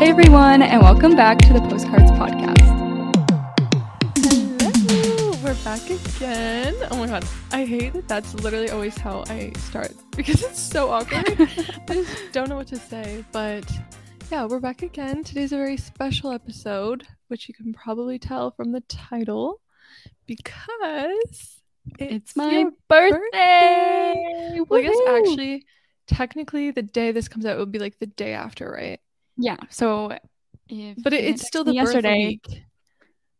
Hey everyone, and welcome back to the Postcards Podcast. Hello, we're back again. Oh my god, I hate that that's literally always how I start because it's so awkward. I just don't know what to say, but yeah, we're back again. Today's a very special episode, which you can probably tell from the title because It's my your birthday. Well, I guess actually, technically, the day this comes out would be like the day after, right? Yeah. So, if But it, it's still the me birth week.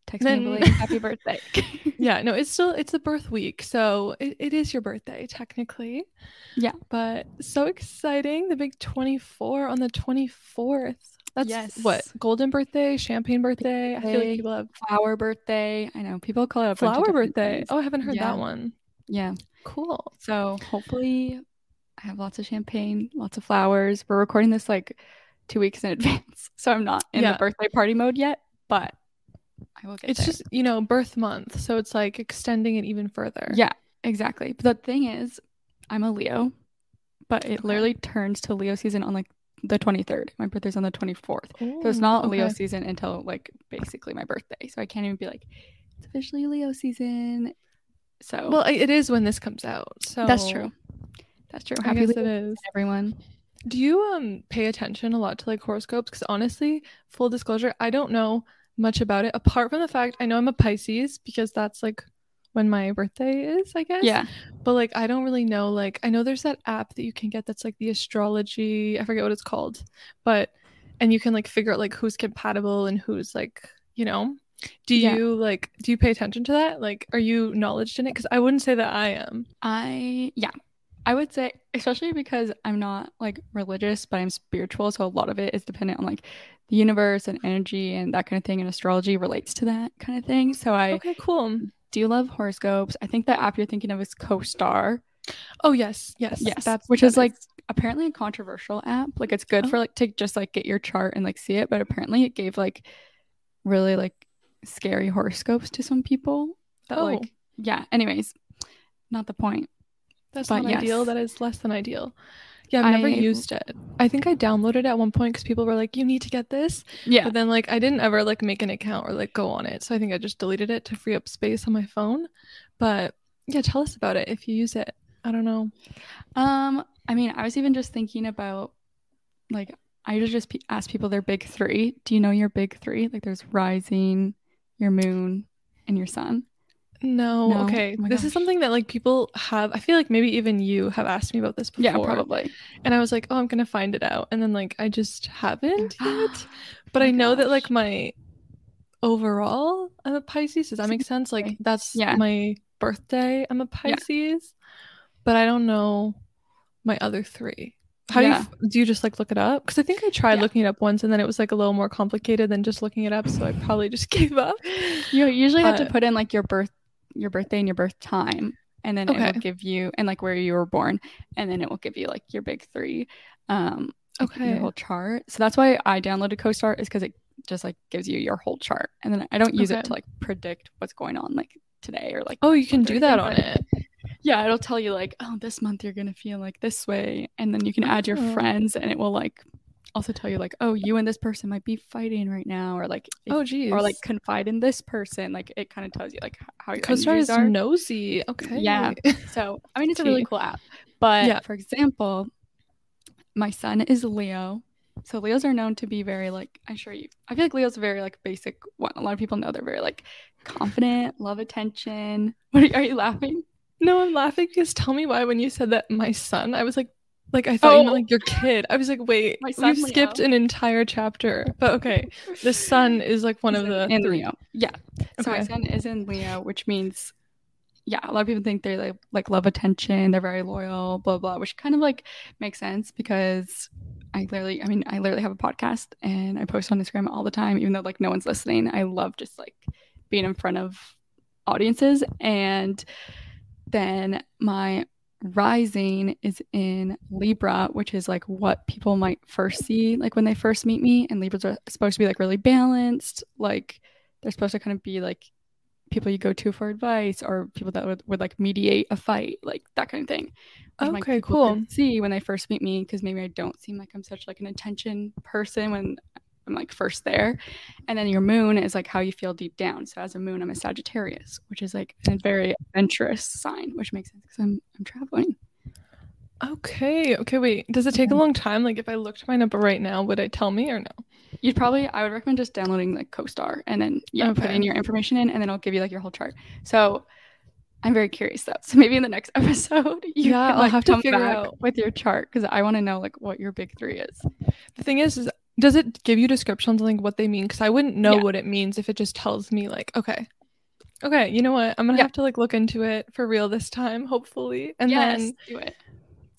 Text Then- belated happy birthday. yeah no it's still it's the birth week so it, it is your birthday technically Yeah. but so exciting the big 24 on the 24th that's Yes. what golden birthday champagne birthday i feel like people have Flower birthday. I know people call it a flower birthday things. oh i haven't heard Yeah. that one Yeah. cool So hopefully, I have lots of champagne, lots of flowers. We're recording this like two weeks in advance, so I'm not in Yeah. the birthday party mode yet. But I will get it's there. just you know birth month so it's like extending it even further Yeah, exactly. But the thing is, I'm a Leo, but it Okay. literally turns to Leo season on like the 23rd. My birthday's on the 24th. So it's Ooh, not Leo season until like basically my birthday. So I can't even be like, it's officially Leo season. So well it is when this comes out so that's true. That's true. i Happy guess Leo it is everyone. Do you um pay attention a lot to like horoscopes? Because honestly, full disclosure, I don't know much about it apart from the fact I know I'm a Pisces because that's like when my birthday is, I guess. Yeah. But like I don't really know like I know there's that app that you can get that's like the astrology, I forget what it's called. But and you can like figure out like who's compatible and who's like, you know. Do Yeah. you like do you pay attention to that? Like are you knowledged in it? Cuz I wouldn't say that I am. I yeah. I would say especially because I'm not like religious, but I'm spiritual, so a lot of it is dependent on like the universe and energy and that kind of thing and astrology relates to that kind of thing. So I Okay, cool. do you love horoscopes. I think the app you're thinking of is CoStar. Oh, yes. Yes. Yes, That's which that is like apparently a controversial app. Like it's good Oh. for like to just like get your chart and like see it, but apparently it gave like really like scary horoscopes to some people. That Oh. like yeah. Anyways, not the point. That's But not ideal. That is less than ideal. Yeah, I've never I- used it. I think I downloaded it at one point because people were like, "You need to get this," Yeah. but then like I didn't ever like make an account or like go on it. So I think I just deleted it to free up space on my phone. But yeah, tell us about it if you use it. I don't know. Um, I mean, I was even just thinking about like I usually just pe- ask people their big three. Do you know your big three? Like there's rising, your moon, and your sun. No, No? okay. Oh this is something that like people have. I feel like maybe even you have asked me about this before. Yeah, probably. And I was like, "Oh, I'm gonna find it out," and then like I just haven't yet. Oh but my I know that like my overall I'm a Pisces. Does that make sense? Like that's Yeah. my birthday. I'm a Yeah. Pisces. But I don't know my other three. How Yeah. do you do you just like look it up? Because I think I tried Yeah. looking it up once and then it was like a little more complicated than just looking it up. So I probably just gave up. You usually have to put in like your birth your birthday and your birth time and then it Okay. will give you and like where you were born and then it will give you like your big 3 um Okay. your whole chart. So that's why I downloaded CoStar is cuz it just like gives you your whole chart. And then I don't use Okay. it to like predict what's going on like today or like Oh, you can do that on it. yeah, it'll tell you like, oh, this month you're gonna feel like this way, and then you can add your Oh. friends, and it will like also tell you like, oh, you and this person might be fighting right now, or like, Oh geez. or like confide in this person. Like it kind of tells you like how your CoStar is are. nosy. Okay. Yeah. So I mean, it's a really cool app. But Yeah. for example, my sun is Leo. So Leos are known to be very like I'm sure you. I feel like Leo's a very like basic. One. a lot of people know they're very like confident, love attention. What are you, are you laughing? No, I'm laughing because tell me why when you said that my son, I was like, like I thought you meant Oh. like your kid. I was like, wait, we've skipped an entire chapter. But okay, the sun is like one of the in three. Leo. Yeah. So my sun is in Leo, which means yeah, a lot of people think they like like love attention, they're very loyal, blah blah, which kind of like makes sense because I literally I mean, I literally have a podcast and I post on Instagram all the time, even though like no one's listening. I love just like being in front of audiences and then my rising is in Libra, which is like what people might first see like when they first meet me. And Libras are supposed to be like really balanced. Like they're supposed to kind of be like people you go to for advice or people that would, would like mediate a fight, like that kind of thing. Which, Okay, cool. See when they first meet me because maybe I don't seem like I'm such like an attention person when I'm like first there. And then your moon is like how you feel deep down. So as a moon, I'm a Sagittarius, which is like a very adventurous sign, which makes sense because I'm I'm traveling. Okay. Okay. Wait. Does it take a long time? Like, if I looked my number right now, would it tell me or no? You'd probably I would recommend just downloading like CoStar and then yeah, Okay. putting your information in, and then it'll give you like your whole chart. So I'm very curious though. So maybe in the next episode, you Yeah, can I'll have to figure out. with your chart because I want to know like what your big three is. The thing is, is does it give you descriptions like what they mean? Because I wouldn't know Yeah. what it means if it just tells me like, okay, okay, you know what? I'm gonna Yeah. have to like look into it for real this time, hopefully, and then do it.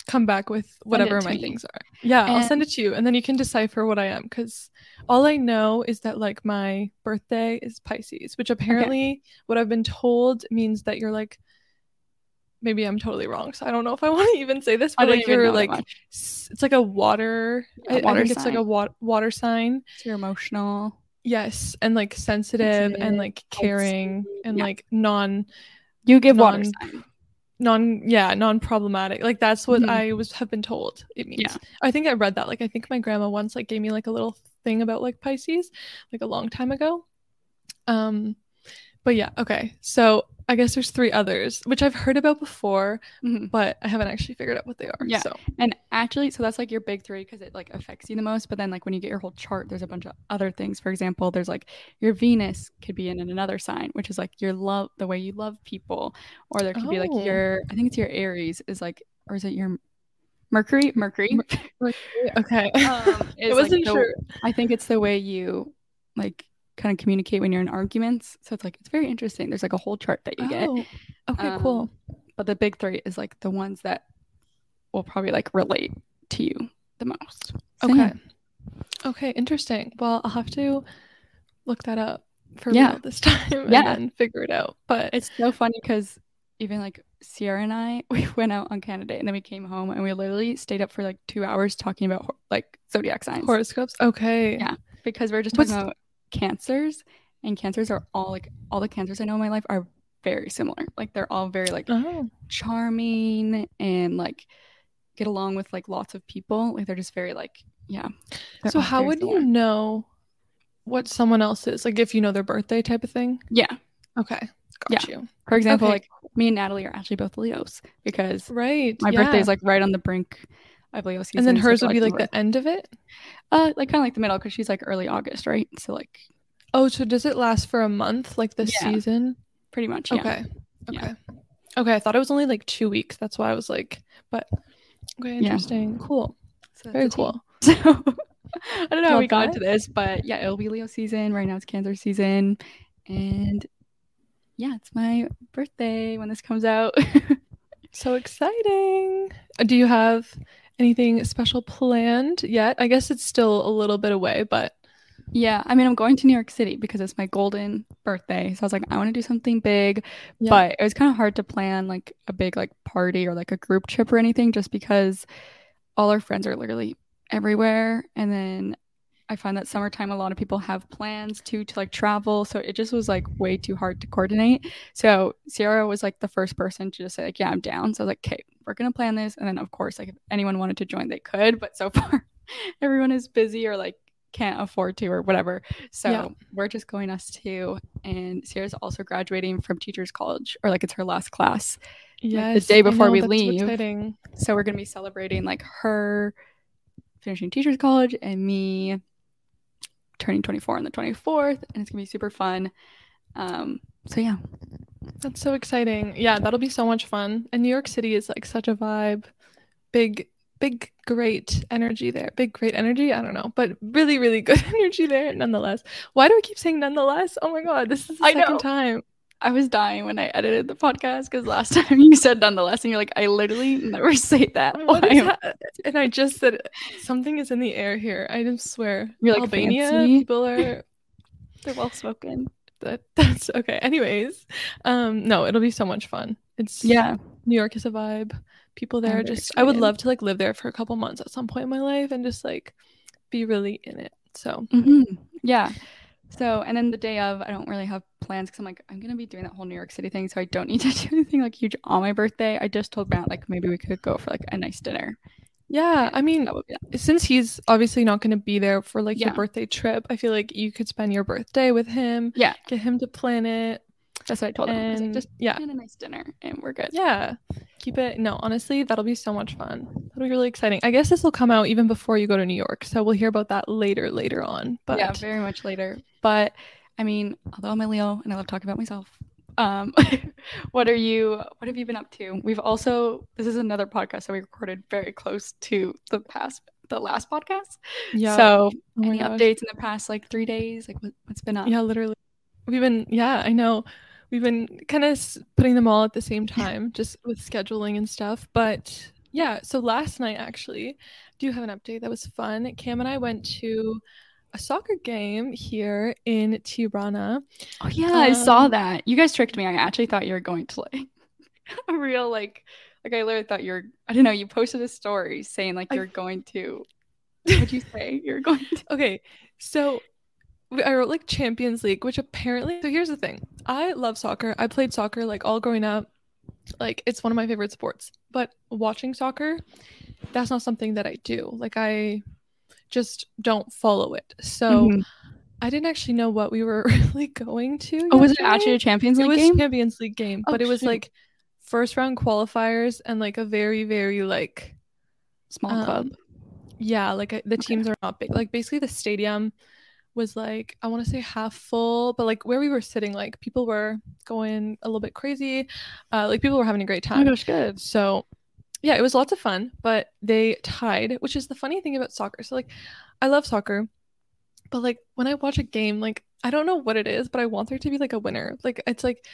come back with whatever my me. things are. Yeah, I'll send it to you, and then you can decipher what I am. Because all I know is that like my birthday is Pisces, which apparently what I've been told means that you're like. Maybe I'm totally wrong, so I don't know if I want to even say this, but like you're like it's like a water. Yeah, I, I water think it's like a sign. wa- water sign. So you're emotional. Yes, and like sensitive, Sensitive, and like caring and yeah. like non You give water Non- sign. non yeah non problematic. Like that's what Mhm. I was have been told it means. Yeah. I think I read that. Like I think my grandma once like gave me like a little thing about like Pisces like a long time ago. Um, but yeah, okay. So I guess there's three others which I've heard about before, Mhm. but I haven't actually figured out what they are. Yeah. So And actually, so that's like your big three because it like affects you the most. But then, like when you get your whole chart, there's a bunch of other things. For example, there's like your Venus could be in another sign, which is like your love, the way you love people, or there could be like Oh. your, I think it's your Aries is like, or is it your Mercury? Mercury. Mercury. okay. um, I is, like, wasn't the- sure. I think it's the way you like kind of communicate when you're in arguments. So it's like it's very interesting. There's like a whole chart that you get. Oh, okay, Um, cool. But the big three is like the ones that will probably like relate to you the most. So, Okay. Okay, interesting. Well, I'll have to look that up for Yeah. real this time Yeah. and figure it out. But It's so funny because even like Sierra and I, we went out on Canada and then we came home and we literally stayed up for like two hours talking about like zodiac signs horoscopes. Okay. Yeah. because we are just What's- talking about cancers and cancers are all like all the cancers I know in my life are very similar. Like they're all very like Oh. charming and like get along with like lots of people. Like they're just very like yeah. So how would you know what someone else is? Like if you know their birthday type of thing? Yeah. Okay. Got you. For example, Okay. like me and Natalie are actually both Leos because Right. my yeah. birthday is like right on the brink Leo season. and then hers I would be like the end of it. uh like kind of like the middle because she's like early August, right? So like Oh, so does it last for a month like the Yeah. season? pretty much yeah. Okay. Okay. Yeah. Okay. I thought it was only like two weeks. That's why I was like, but okay, interesting. Cool. So Very cool. So I don't know how we got into this, but yeah, it'll be Leo season. Right now it's Cancer season. And yeah, it's my birthday when this comes out. So exciting. Uh, Do you have anything special planned yet? I guess it's still a little bit away, but yeah, I mean, I'm going to New York City because it's my golden birthday. So I was like, I want to do something big, Yeah. but it was kind of hard to plan like a big like party or like a group trip or anything just because all our friends are literally everywhere. And then I find that summertime, a lot of people have plans too to like travel. So it just was like way too hard to coordinate. So Sierra was like the first person to just say, like, yeah, I'm down. So I was like, okay, we're going to plan this. And then, of course, like if anyone wanted to join, they could. But so far, everyone is busy or like can't afford to or whatever. So Yeah. we're just going us two. And Sierra's also graduating from teachers college or like it's her last class. yes, The day before know, we leave. exciting. So we're going to be celebrating like her finishing teachers college and me turning 24 on the 24th. And it's going to be super fun. Um, so yeah. That's so exciting. Yeah, that'll be so much fun. And New York City is like such a vibe. Big, big, great energy there. Big, great energy. I don't know, but really, really good energy there nonetheless. Why do I keep saying nonetheless? Oh my God, this is the I second know. time. I was dying when I edited the podcast because last time you said nonetheless, and you're like, I literally never say that. What is ha- and I just said something is in the air here. I just swear. You're, like, Albania fancy. people are They're well spoken. That that's okay. Anyways, um no, it'll be so much fun. It's Yeah. New York is a vibe. People there I'm are very just I would love to like live there for a couple months at some point in my life and just like be really in it. So hmm Yeah. So, and then the day of, I don't really have plans because I'm like, I'm going to be doing that whole New York City thing. So I don't need to do anything like huge on my birthday. I just told Matt, like, maybe we could go for like a nice dinner Yeah, I mean, would since he's obviously not going to be there for like Yeah. your birthday trip, I feel like you could spend your birthday with him, yeah. get him to plan it, That's what I told him. I like, just yeah, plan a nice dinner and we're good. yeah, keep it. No, honestly, that'll be so much fun. That'll be really exciting. I guess this will come out even before you go to New York, so we'll hear about that later, later on. But yeah, very much later. But I mean, although I'm a Leo and I love talking about myself, um, what are you? What have you been up to? We've also this is another podcast that we recorded very close to the past, the last podcast. yeah, So oh any gosh. updates in the past like three days? Like what, what's been up? Yeah, literally. We've been, yeah, I know. We've been kind of putting them all at the same time, just with scheduling and stuff. But yeah, so last night, actually, do you have an update that was fun? Cam and I went to a soccer game here in Tirana. Oh yeah, I saw Um, that. You guys tricked me. I actually thought you were going to like a real like like I literally thought you're I don't know, you posted a story saying like you're going to what'd you say? You're going to Okay, so I wrote like Champions League, which apparently, so here's the thing I love soccer. I played soccer like all growing up. Like, it's one of my favorite sports. But watching soccer, that's not something that I do. Like, I just don't follow it. So Mhm. I didn't actually know what we were really going to. Oh, was it actually a Champions League It League was game? Champions League game, Oh, but it was shoot. like first round qualifiers and like a very, very like Small um, club. yeah, like the Okay. teams are not big. Like basically the stadium was like I want to say half full, but like where we were sitting, like people were going a little bit crazy. Uh, like people were having a great time. Oh time. gosh, good. So yeah, it was lots of fun, but they tied, which is the funny thing about soccer. So like I love soccer, but like when I watch a game, like I don't know what it is, but I want there to be like a winner. Like it's like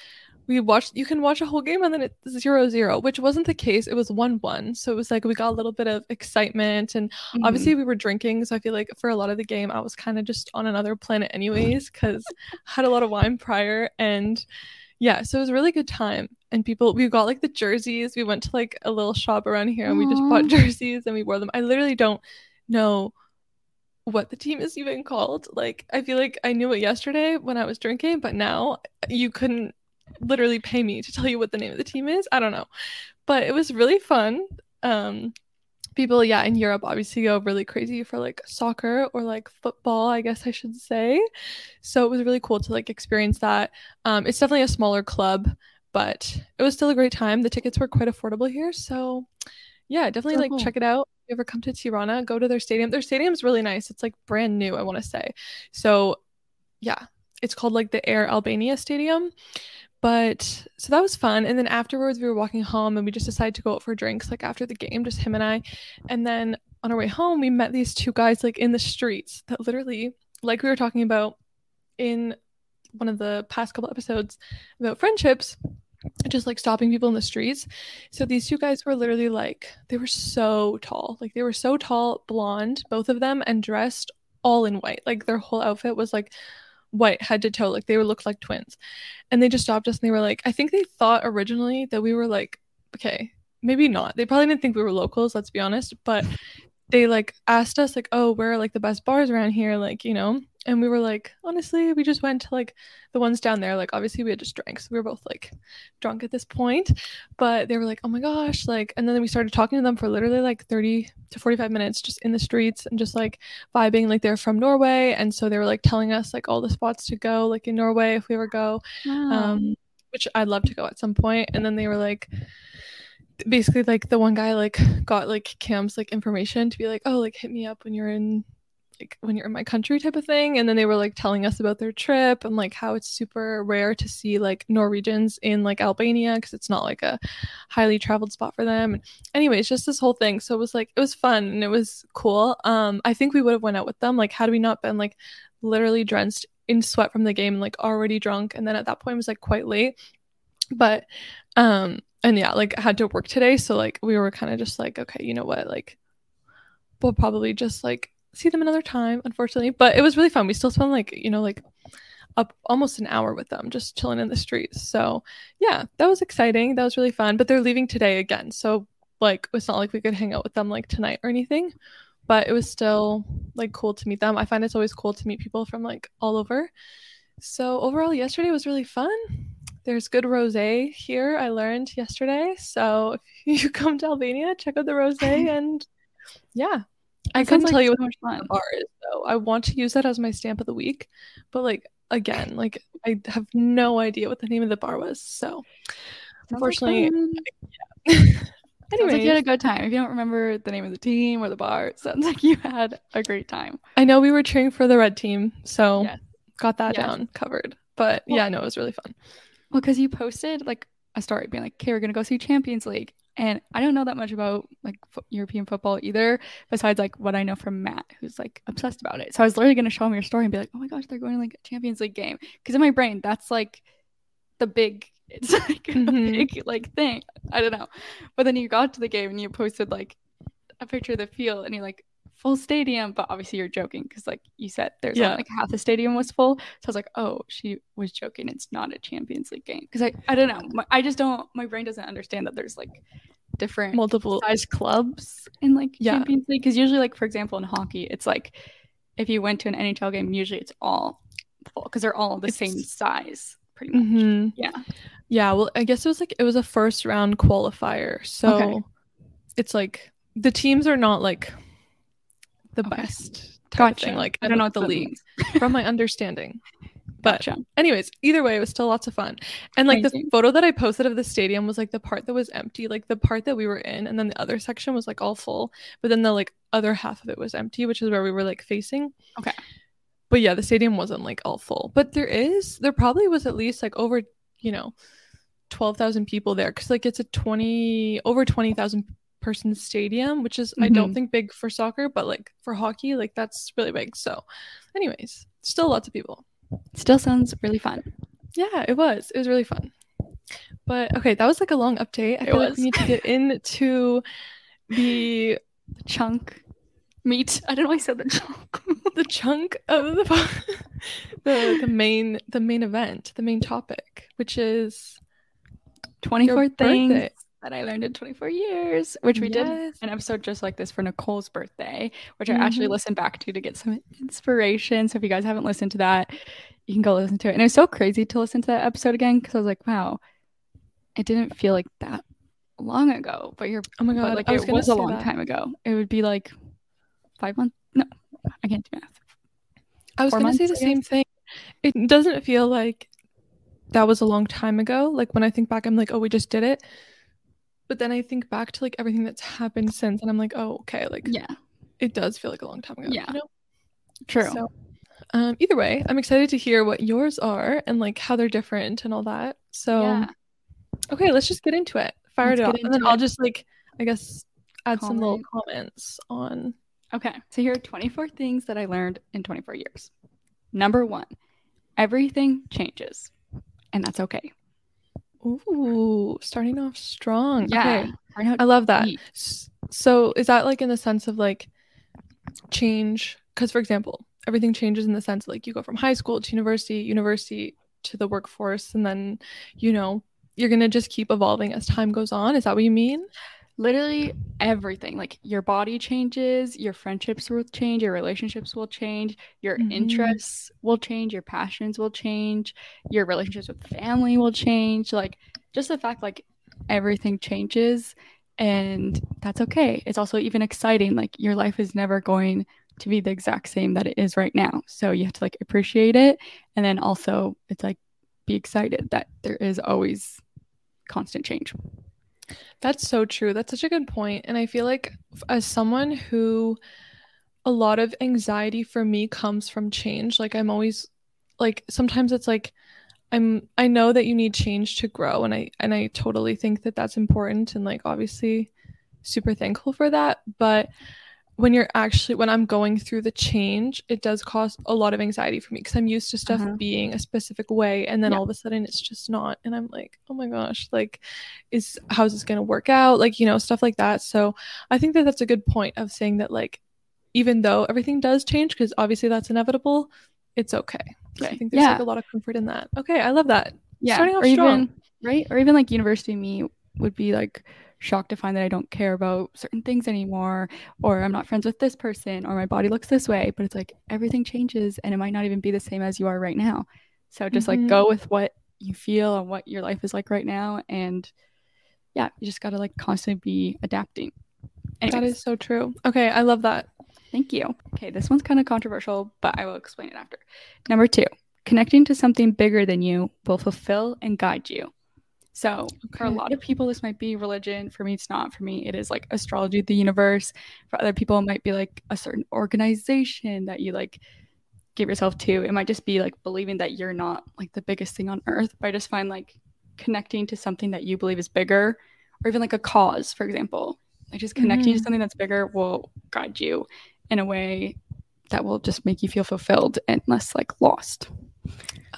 we watched you can watch a whole game and then it's zero zero, which wasn't the case. It was one one. So it was like we got a little bit of excitement and Mhm. obviously we were drinking so i feel like for a lot of the game i was kind of just on another planet anyways because had a lot of wine prior and yeah so it was a really good time and people we got like the jerseys. We went to like a little shop around here and we just bought jerseys and we wore them. I literally don't know what the team is even called. Like i feel like i knew it yesterday when i was drinking but now you couldn't literally pay me to tell you what the name of the team is. I don't know. But it was really fun. Um people yeah in europe obviously go really crazy for like soccer or like football i guess i should say. So it was really cool to like experience that. Um it's definitely a smaller club but it was still a great time. The tickets were quite affordable here so yeah definitely So like cool. check it out. If you ever come to tirana go to their stadium. Their stadium's really nice. It's like brand new i want to say. So yeah it's called like the air albania stadium but so that was fun. And then afterwards we were walking home and we just decided to go out for drinks like after the game just him and i. And then on our way home we met these two guys like in the streets that literally like we were talking about in one of the past couple episodes about friendships just like stopping people in the streets. So these two guys were literally like they were so tall. Like they were so tall blonde both of them and dressed all in white. Like their whole outfit was like white head to toe like they were looked like twins. And they just stopped us and they were like i think they thought originally that we were like okay maybe not. They probably didn't think we were locals let's be honest but they like asked us like oh where are like the best bars around here? Like you know and we were like honestly we just went to like the ones down there like obviously we had just drank so we were both like drunk at this point but they were like oh my gosh like and then we started talking to them for literally like 30 to 45 minutes just in the streets and just like vibing like they're from norway and so they were like telling us like all the spots to go like in norway if we ever go Wow. um which i'd love to go at some point and then they were like basically like the one guy like got like cam's like information to be like oh like hit me up when you're in like when you're in my country type of thing and then they were like telling us about their trip and like how it's super rare to see like norwegians in like albania because it's not like a highly traveled spot for them. And anyways just this whole thing. So it was like it was fun and it was cool. Um i think we would have went out with them. Like had we not been like literally drenched in sweat from the game and like already drunk and then at that point it was like quite late. But um and yeah like I had to work today. So like we were kind of just like okay you know what? Like we'll probably just like see them another time unfortunately but it was really fun. We still spent like you know like up almost an hour with them just chilling in the streets. So yeah that was exciting. That was really fun but they're leaving today again. So like it's not like we could hang out with them like tonight or anything but it was still like cool to meet them. I find it's always cool to meet people from like all over. So overall yesterday was really fun. There's good rosé here i learned yesterday. So if you come to albania check out the rosé and yeah. I couldn't like tell you what much the fun. bar is though. I want to use that as my stamp of the week, but like again, like I have no idea what the name of the bar was. So Sounds like unfortunately. Sounds like anyways, you had a good time. If you don't remember the name of the team or the bar, it sounds like you had a great time. I know we were cheering for the red team, so Yes. got that Yes. down covered. But Well- yeah, no, it was really fun. Well, because you posted like a story being like, "Okay, we're gonna go see Champions League," and I don't know that much about like fo- European football either, besides like what I know from Matt, who's like obsessed about it. So I was literally gonna show him your story and be like, "Oh my gosh, they're going to like a Champions League game," because in my brain that's like the big. It's like Mhm. a big like thing. I don't know, but then you got to the game and you posted like a picture of the field and you're like full stadium, but obviously you're joking because like you said there's Yeah. only like half the stadium was full. So I was like, oh, she was joking. It's not a Champions League game because I I don't know. My, I just don't. My brain doesn't understand that there's like different Multiple size clubs in like Yeah. Champions League because usually like for example in hockey it's like if you went to an NHL game usually it's all full because they're all the same size pretty much. Mhm. Yeah. Yeah, well, I guess it was like it was a first round qualifier. So Okay. it's like the teams are not like the Okay. best type of Gotcha. thing. Like I don't know what the league, from my understanding. But Gotcha. anyways, either way, it was still lots of fun. And like the Amazing. photo that I posted of the stadium was like the part that was empty, like the part that we were in, and then the other section was like all full. But then the like other half of it was empty, which is where we were like facing. Okay. But yeah, the stadium wasn't like all full. But there is, there probably was at least like over, you know, twelve thousand people there because like it's a twenty over twenty thousand person stadium, which is I don't Mhm. think big for soccer, but like for hockey, like that's really big. So, anyways, still lots of people. Still sounds really fun. Yeah, it was. It was really fun. But okay, that was like a long update. I It feel like we need to get into the chunk meat. I don't know why I said the chunk. the chunk of the the the main the main event, the main topic, which is 24 things birthday. That I learned in 24 years, which we did an episode just like this for Nicole's birthday, which I actually Mhm. listened back to to get some inspiration. So if you guys haven't listened to that, you can go listen to it. And it was so crazy to listen to that episode again because I was like, wow, it didn't feel like that long ago. But you're, Oh my god, like was it was a long that. time ago. It would be like five months. No, I can't do math. I was gonna say the same thing. It doesn't feel like that was a long time ago. Like when I think back, I'm like, oh, we just did it. But then I think back to like everything that's happened since, and I'm like, oh, okay, like Yeah, it does feel like a long time ago. Yeah. you know? true. So, um, either way, I'm excited to hear what yours are and like how they're different and all that. So, yeah. okay, let's just get into it. Fire Let's it up, and then into I'll just like, I guess, add some little comments on. Okay, so here are 24 things that I learned in 24 years. Number one, everything changes, and that's okay. Ooh, starting off strong. Yeah, Okay. I love that. deep. So is that like in the sense of like change? Because for example, everything changes in the sense like you go from high school to university, university to the workforce, and then you know you're gonna just keep evolving as time goes on. Is that what you mean? Literally everything. Like your body changes, your friendships will change, your relationships will change, your Mhm. interests will change, your passions will change, your relationships with family will change. Like just the fact like everything changes and that's okay. It's also even exciting. Like your life is never going to be the exact same that it is right now. So you have to like appreciate it and then also it's like be excited that there is always constant change. That's so true. That's such a good point. And I feel like as someone who a lot of anxiety for me comes from change. Like I'm always like sometimes it's like I'm I know that you need change to grow and I and I totally think that that's important and like obviously super thankful for that, but when you're actually when I'm going through the change, it does cause a lot of anxiety for me because I'm used to stuff Uh-huh. being a specific way and then Yeah. all of a sudden it's just not and I'm like, "Oh my gosh, like is how's this going to work out?" Like, you know, stuff like that. So, I think that that's a good point of saying that like even though everything does change because obviously that's inevitable, it's okay. So I think there's like a lot of comfort in that. Okay, I love that. yeah starting off or strong. even right or even like university me would be like shocked to find that i don't care about certain things anymore or i'm not friends with this person or my body looks this way but it's like everything changes and it might not even be the same as you are right now so just Mhm. like go with what you feel and what your life is like right now and yeah you just got to like constantly be adapting That Anyways, is so true. Okay, I love that. thank you. Okay, this one's kind of controversial, but I will explain it after. Number two, connecting to something bigger than you will fulfill and guide you. So, for a lot of people, this might be religion. For me, it's not. For me, it is like astrology, the universe. For other people, it might be like a certain organization that you like give yourself to. It might just be like believing that you're not like the biggest thing on earth. But I just find like connecting to something that you believe is bigger, or even like a cause, for example. Like just connecting to Mhm. something that's bigger will guide you in a way that will just make you feel fulfilled and less like lost.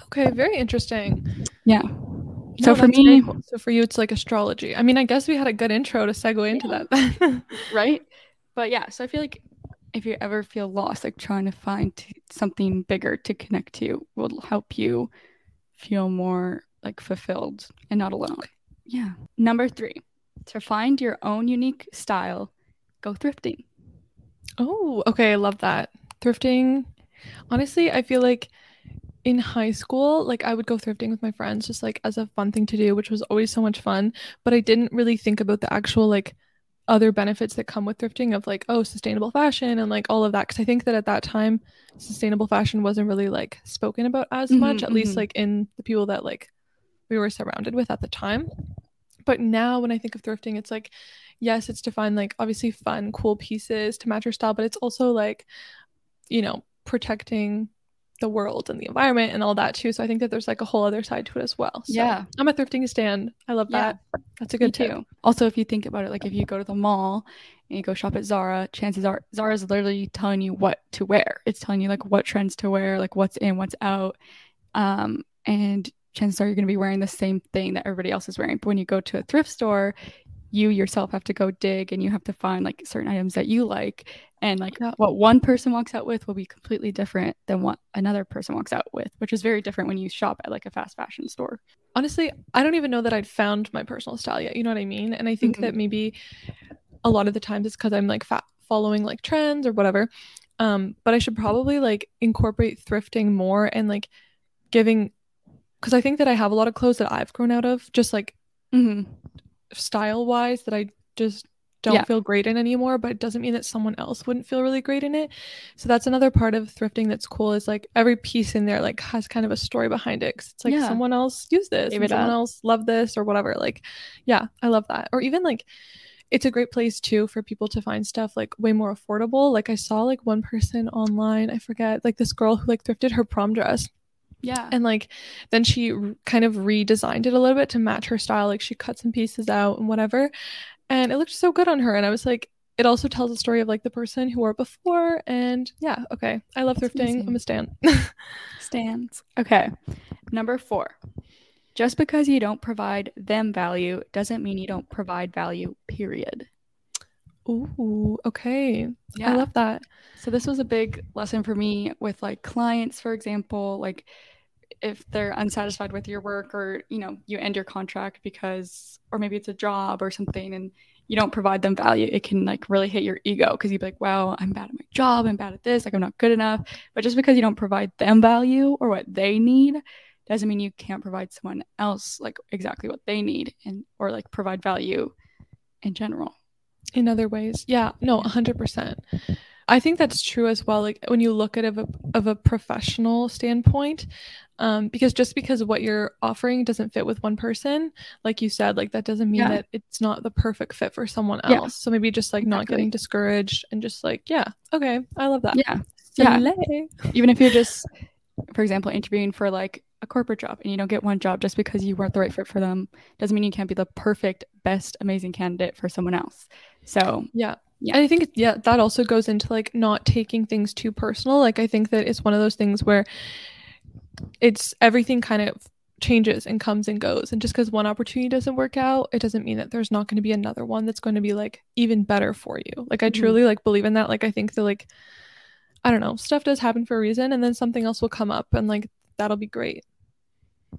Okay, very interesting. Yeah. No, So for me, cool. so for you, it's like astrology. I mean, I guess we had a good intro to segue into that. right? But yeah, so I feel like if you ever feel lost, like trying to find something bigger to connect to will help you feel more like fulfilled and not alone. Yeah. Number three, to find your own unique style, go thrifting. oh, okay, I love that. Thrifting. Honestly, I feel like in high school, like I would go thrifting with my friends just like as a fun thing to do, which was always so much fun. But I didn't really think about the actual like other benefits that come with thrifting of like, oh, sustainable fashion and like all of that. Cause I think that at that time, sustainable fashion wasn't really like spoken about as Mhm, much, at least mhm. like in the people that like we were surrounded with at the time. But now when I think of thrifting, it's like, yes, it's to find like obviously fun, cool pieces to match your style, but it's also like, you know, protecting the world and the environment and all that too. So I think that there's like a whole other side to it as well. So Yeah. I'm a thrifting stand. I love Yeah. that. That's a good tip. too. Also, if you think about it, like if you go to the mall and you go shop at Zara, chances are Zara is literally telling you what to wear. It's telling you like what trends to wear, like what's in, what's out. Um, and chances are you're going to be wearing the same thing that everybody else is wearing. But when you go to a thrift store, you yourself have to go dig and you have to find like certain items that you like. And like Yeah. what one person walks out with will be completely different than what another person walks out with, which is very different when you shop at like a fast fashion store. honestly, I don't even know that I'd found my personal style yet. You know what I mean? And I think Mhm. that maybe a lot of the times it's because I'm like fa- following like trends or whatever. Um, but I should probably like incorporate thrifting more and like giving because I think that I have a lot of clothes that I've grown out of, just like Mm-hmm. Style wise, that I just don't Yeah. feel great in anymore. But it doesn't mean that someone else wouldn't feel really great in it. So that's another part of thrifting that's cool. Is like every piece in there like has kind of a story behind it. 'cause it's like Yeah. someone else used this, someone up. else loved this or whatever. Like, yeah, I love that. Or even like it's a great place too for people to find stuff like way more affordable. Like I saw like one person online, I forget, like this girl who like thrifted her prom dress Yeah. and like then she r- kind of redesigned it a little bit to match her style. Like she cut some pieces out and whatever. And it looked so good on her. And I was like, it also tells a story of like the person who wore it before. And yeah, okay. I love That's thrifting. I'm a stan. Stands. Okay. Number four. Just because you don't provide them value doesn't mean you don't provide value, period. Ooh, okay. Yeah. I love that. So this was a big lesson for me with like clients, for example, like if they're unsatisfied with your work or, you know, you end your contract because or maybe it's a job or something and you don't provide them value, it can like really hit your ego because you'd be like, wow, I'm bad at my job, I'm bad at this, like I'm not good enough. But just because you don't provide them value or what they need doesn't mean you can't provide someone else like exactly what they need and or like provide value in general. In other ways. Yeah, no, 100%. I think that's true as well. Like when you look at it of a, of a professional standpoint, um, because just because what you're offering doesn't fit with one person, like you said, like that doesn't mean Yeah. that it's not the perfect fit for someone Yeah. else. So maybe just like not Exactly. getting discouraged and just like, yeah, okay, I love that. Yeah. yeah. Even if you're just for example interviewing for like a corporate job and you don't get one job just because you weren't the right fit for them doesn't mean you can't be the perfect best amazing candidate for someone else so Yeah. Yeah. And I think, yeah, that also goes into like not taking things too personal. Like, I think that it's one of those things where it's everything kind of changes and comes and goes. And just because one opportunity doesn't work out, it doesn't mean that there's not going to be another one that's going to be like even better for you. Like, I Mhm. truly like believe in that. Like, I think that like, I don't know, stuff does happen for a reason and then something else will come up and like that'll be great.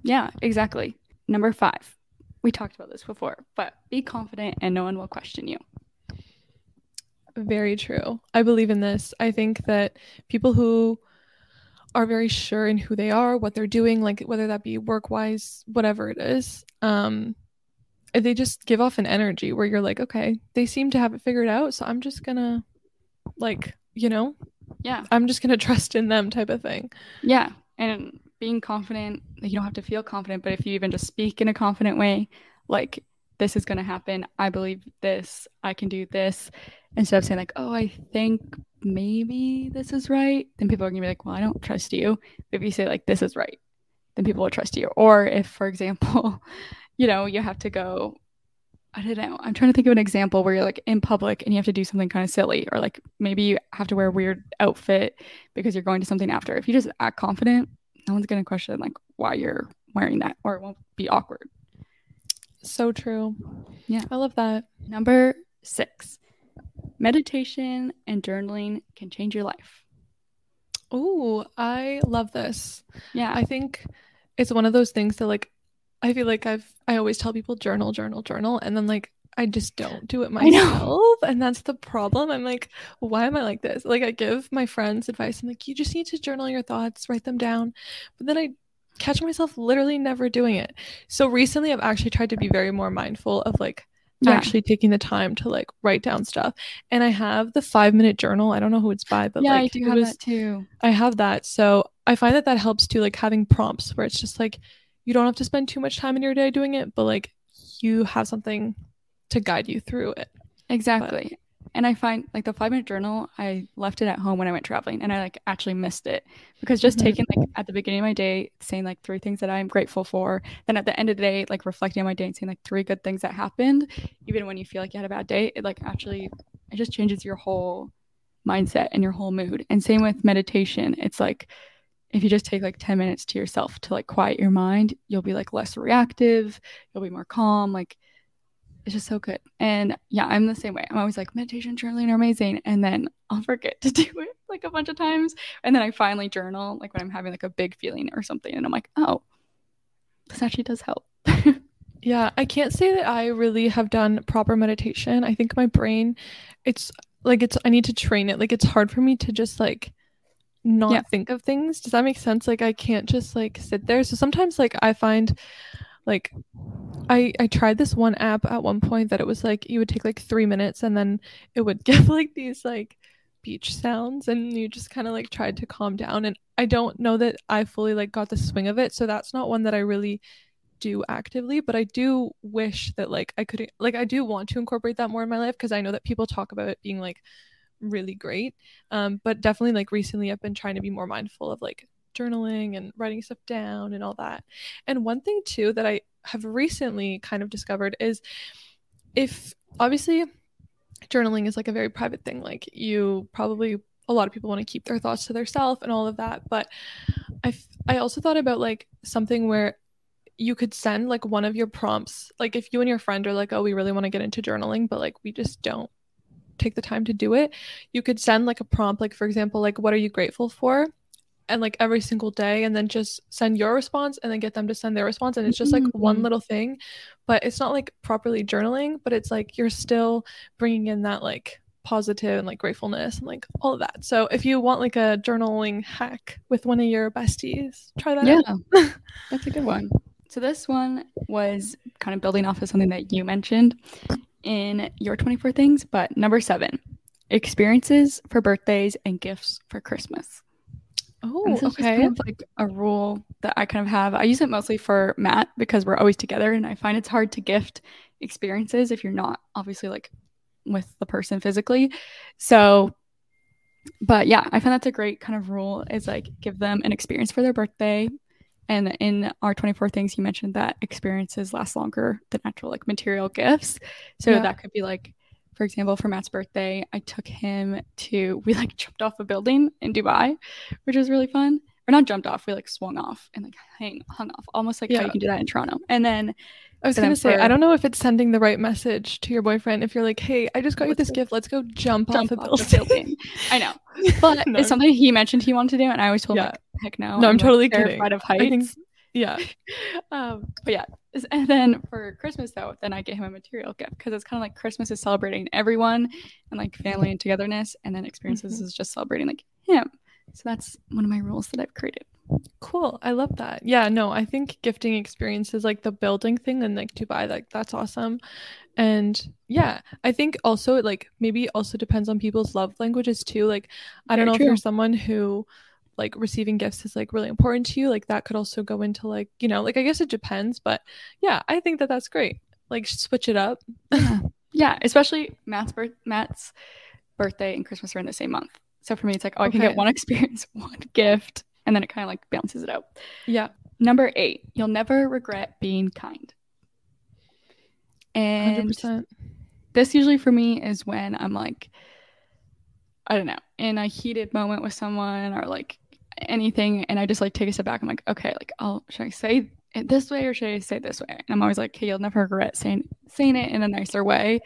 yeah exactly number five we talked about this before but be confident and no one will question you Very true. I believe in this. I think that people who are very sure in who they are, what they're doing, like whether that be work wise, whatever it is, um, they just give off an energy where you're like, okay, they seem to have it figured out, so I'm just gonna like, you know, Yeah. I'm just gonna trust in them type of thing. Yeah. And being confident, you don't have to feel confident, but if you even just speak in a confident way, like this is going to happen, I believe this, I can do this, instead of saying like, oh, I think maybe this is right, then people are going to be like, well, I don't trust you. But if you say like this is right, then people will trust you. Or if, for example, you know, you have to go I don't know. I'm trying to think of an example where you're like in public and you have to do something kind of silly, or like maybe you have to wear a weird outfit because you're going to something after. If you just act confident, no one's going to question like why you're wearing that, or it won't be awkward. So true. Yeah. I love that. Number six meditation and journaling can change your life. Oh, I love this. Yeah. I think it's one of those things that like I feel like I've I always tell people journal, journal, journal, and then like I just don't do it myself, and that's the problem. I'm like, why am I like this? Like I give my friends advice. I'm like, you just need to journal your thoughts, write them down, but then I catch myself literally never doing it. So recently, I've actually tried to be very more mindful of like Yeah. actually taking the time to like write down stuff. And I have the five minute journal. I don't know who it's by, but yeah, like I do have was that too. I have that. So I find that that helps too, like having prompts where it's just like you don't have to spend too much time in your day doing it, but like you have something to guide you through it. Exactly. And I find like the five minute journal, I left it at home when I went traveling and I like actually missed it because just Mhm. taking like at the beginning of my day, saying like three things that I'm grateful for, then at the end of the day, like reflecting on my day and saying like three good things that happened, even when you feel like you had a bad day, it like actually, it just changes your whole mindset and your whole mood. And same with meditation. It's like, if you just take like 10 minutes to yourself to like quiet your mind, you'll be like less reactive, you'll be more calm. Like, it's just so good. And yeah, I'm the same way. I'm always like, meditation, journaling are amazing. And then I'll forget to do it like a bunch of times. And then I finally journal, like when I'm having like a big feeling or something. And I'm like, oh, this actually does help. Yeah, I can't say that I really have done proper meditation. I think my brain, it's like it's I need to train it. Like it's hard for me to just like not Yeah. think of things. Does that make sense? Like I can't just like sit there. So sometimes like I find like I I tried this one app at one point that it was like you would take like 3 minutes and then it would give like these like beach sounds and you just kind of like tried to calm down and I don't know that I fully like got the swing of it. So that's not one that I really do actively, but I do wish that like I could like I do want to incorporate that more in my life because I know that people talk about it being like really great. Um, but definitely like recently I've been trying to be more mindful of like journaling and writing stuff down and all that. And one thing too that I have recently kind of discovered is if obviously journaling is like a very private thing, like you probably a lot of people want to keep their thoughts to themselves and all of that, but I I also thought about like something where you could send like one of your prompts like if you and your friend are like oh we really want to get into journaling but like we just don't take the time to do it you could send like a prompt like for example like what are you grateful for and like every single day and then just send your response and then get them to send their response and it's just like one Mm. little thing but it's not like properly journaling but it's like you're still bringing in that like positive and like gratefulness and like all of that so if you want like a journaling hack with one of your besties try that out Yeah, that's a good one. So this one was kind of building off of something that you mentioned in your 24 things, but number seven, experiences for birthdays and gifts for Christmas. Oh this is just okay kind of like a rule that I kind of have. I use it mostly for Matt because we're always together, and I find it's hard to gift experiences if you're not obviously like with the person physically. So, but yeah, I find that's a great kind of rule is like give them an experience for their birthday. And in our 24 things, you mentioned that experiences last longer than actual like material gifts. So Yeah. that could be like, for example, for Matt's birthday, I took him to, we like jumped off a building in Dubai, which was really fun. Or not jumped off, we like swung off and like hang, hung off, almost like how Yeah. you can do that in Toronto. And then I was gonna say, for- I don't know if it's sending the right message to your boyfriend if you're like, "Hey, I just got you this go gift. Let's go jump, jump off a off building." I know. But No, it's something he mentioned he wanted to do, and I always told him, like, heck no. No, I'm like, totally terrified kidding. of I think- heights. yeah, um, but yeah, and then for Christmas though, then I get him a material gift because it's kind of like Christmas is celebrating everyone and like family and togetherness, and then experiences Mhm. is just celebrating like him. So that's one of my rules that I've created. Cool. I love that. Yeah, no, I think gifting experiences like the building thing and like Dubai, like that's awesome. And yeah, I think also it like maybe also depends on people's love languages too. Like I don't know true. if you're someone who like receiving gifts is like really important to you, like that could also go into like, you know, like I guess it depends, but yeah, I think that that's great. Like switch it up. Yeah, yeah. Especially Matt's birth, Matt's birthday and Christmas are in the same month. So for me, it's like, oh, I can get one experience, one gift, and then it kind of like balances it out. Yeah. Number eight, you'll never regret being kind. And 100%. this usually for me is when I'm like, I don't know, in a heated moment with someone or like anything, and I just like take a step back. I'm like, okay, like, I'll should I say it this way or should I say it this way? And I'm always like, okay, you'll never regret saying saying it in a nicer way.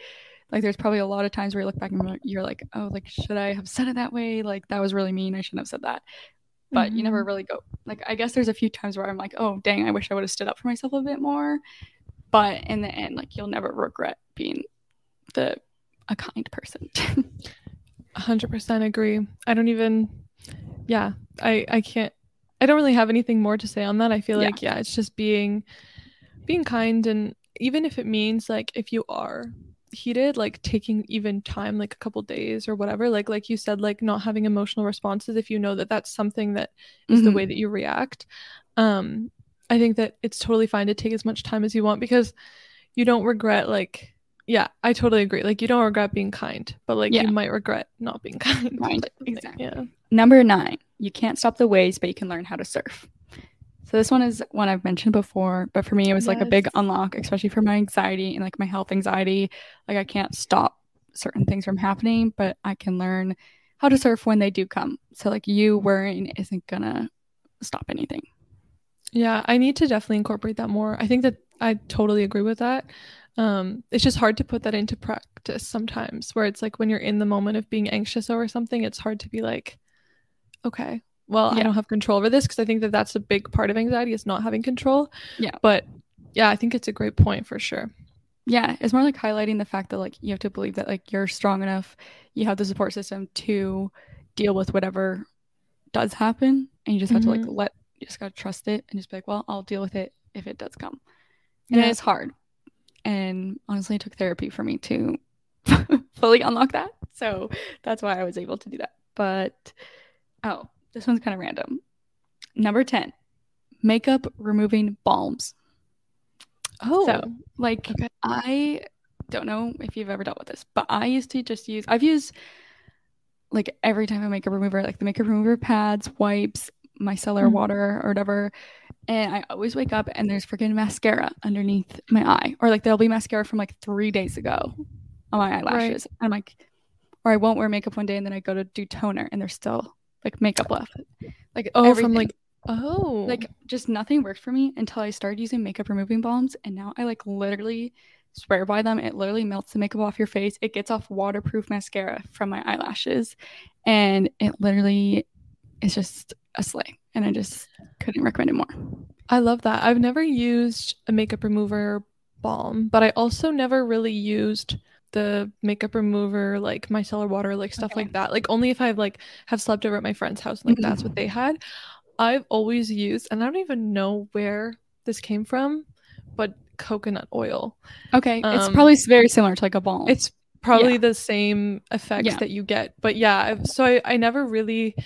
Like, there's probably a lot of times where you look back and you're like- oh, like, should I have said it that way? Like, that was really mean. I shouldn't have said that. But you never Mhm. really go. Like, I guess there's a few times where I'm like, oh, dang, I wish I would have stood up for myself a bit more. But in the end, like, you'll never regret being the a kind person. 100% agree. I don't even yeah, I I can't I don't really have anything more to say on that. I feel Yeah. like yeah, it's just being being kind and even if it means like if you are heated like taking even time like a couple days or whatever like like you said like not having emotional responses if you know that that's something that is the Mhm. way that you react um i think that it's totally fine to take as much time as you want because you don't regret like yeah i totally agree like you don't regret being kind but like Yeah. you might regret not being kind Right, type of thing. exactly. yeah Number nine, you can't stop the waves, but you can learn how to surf. So this one is one I've mentioned before, but for me it was like a big unlock, especially for my anxiety and like my health anxiety. Like I can't stop certain things from happening, but I can learn how to surf when they do come. So like you worrying isn't gonna stop anything. Yeah, I need to definitely incorporate that more. I think that I totally agree with that. Um, it's just hard to put that into practice sometimes, where it's like when you're in the moment of being anxious over something, it's hard to be like, okay, well, I don't have control over this because I think that that's a big part of anxiety is not having control. Yeah. But yeah, I think it's a great point for sure. Yeah, it's more like highlighting the fact that like you have to believe that like you're strong enough, you have the support system to deal with whatever does happen, and you just have to like let you just gotta trust it and just be like, well, I'll deal with it if it does come. And Yeah. it is hard, and honestly, it took therapy for me to fully unlock that. So that's why I was able to do that. But oh, this one's kind of random. Number ten, makeup removing balms. Oh, So, like, Okay. I don't know if you've ever dealt with this, but I used to just use, I've used like every time a makeup remover, like the makeup remover pads, wipes, micellar Mhm. water, or whatever. And I always wake up and there's freaking mascara underneath my eye, or like there'll be mascara from like three days ago on my eyelashes. I'm like, or I won't wear makeup one day and then I go to do toner and there's still like makeup left. Like, oh, from like, oh, like just nothing worked for me until I started using makeup removing balms and now I like literally swear by them. It literally melts the makeup off your face. It gets off waterproof mascara from my eyelashes and it literally is just a slay and I just couldn't recommend it more. I love that. I've never used a makeup remover balm, but I also never really used the makeup remover like micellar water like stuff Okay. like that. Like only if I've like have slept over at my friend's house like that's what they had. I've always used and I don't even know where this came from, but coconut oil. Okay, it's Um, probably very similar to like a balm. It's probably Yeah. the same effects Yeah. that you get. But yeah, so I, I never really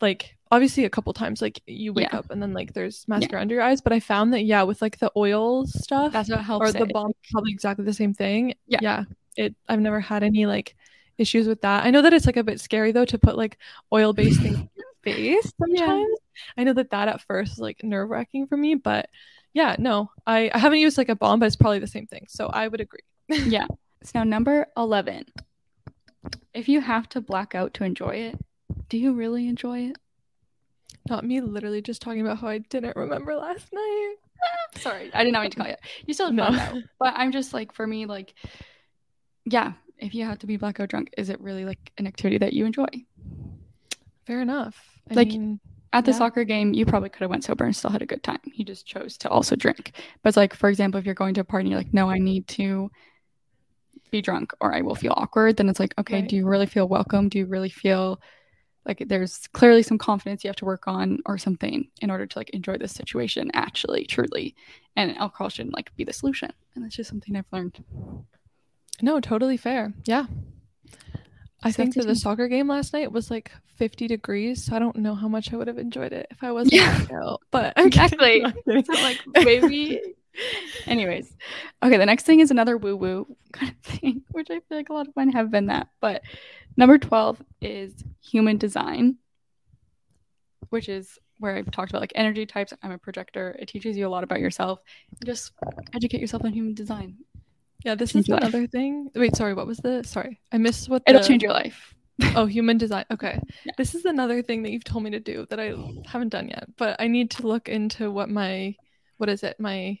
like obviously a couple times like you wake Yeah. up and then like there's mascara under your eyes, but I found that yeah, with like the oil stuff that's what helps or the it. balm probably exactly the same thing. Yeah. Yeah. It I've never had any like issues with that. I know that it's like a bit scary though to put like oil based things on your face Yeah. sometimes. I know that that at first was like nerve wracking for me, but yeah, no, I, I haven't used like a balm, but it's probably the same thing. So I would agree. yeah. So now number 11. If you have to black out to enjoy it, do you really enjoy it? Not me literally just talking about how I didn't remember last night. Sorry, I did not mean to call you. You still No. But I'm just like, for me, like, yeah, if you have to be blackout drunk, is it really like an activity that you enjoy? Fair enough. I Like, mean, At the Yeah. soccer game, you probably could have went sober and still had a good time. You just chose to also drink. But it's like, for example, if you're going to a party and you're like, no, I need to be drunk or I will feel awkward, then it's like, okay, Right. do you really feel welcome? Do you really feel like there's clearly some confidence you have to work on or something in order to like enjoy this situation actually truly and alcohol shouldn't like be the solution and that's just something i've learned No, totally fair. Yeah. I think that the soccer game last night was like 50 degrees, so I don't know how much I would have enjoyed it if I wasn't Yeah. But I'm Exactly. So, like maybe anyways okay the next thing is another woo woo kind of thing which i feel like a lot of mine have been that but number 12 is human design which is where i've talked about like energy types i'm a projector it teaches you a lot about yourself just educate yourself on human design Yeah, this Change is your life. another thing. Wait, sorry, what was the sorry? I missed what it'll change your life Oh, human design. Okay. Yeah. This is another thing that you've told me to do that I haven't done yet, but I need to look into what my what is it? My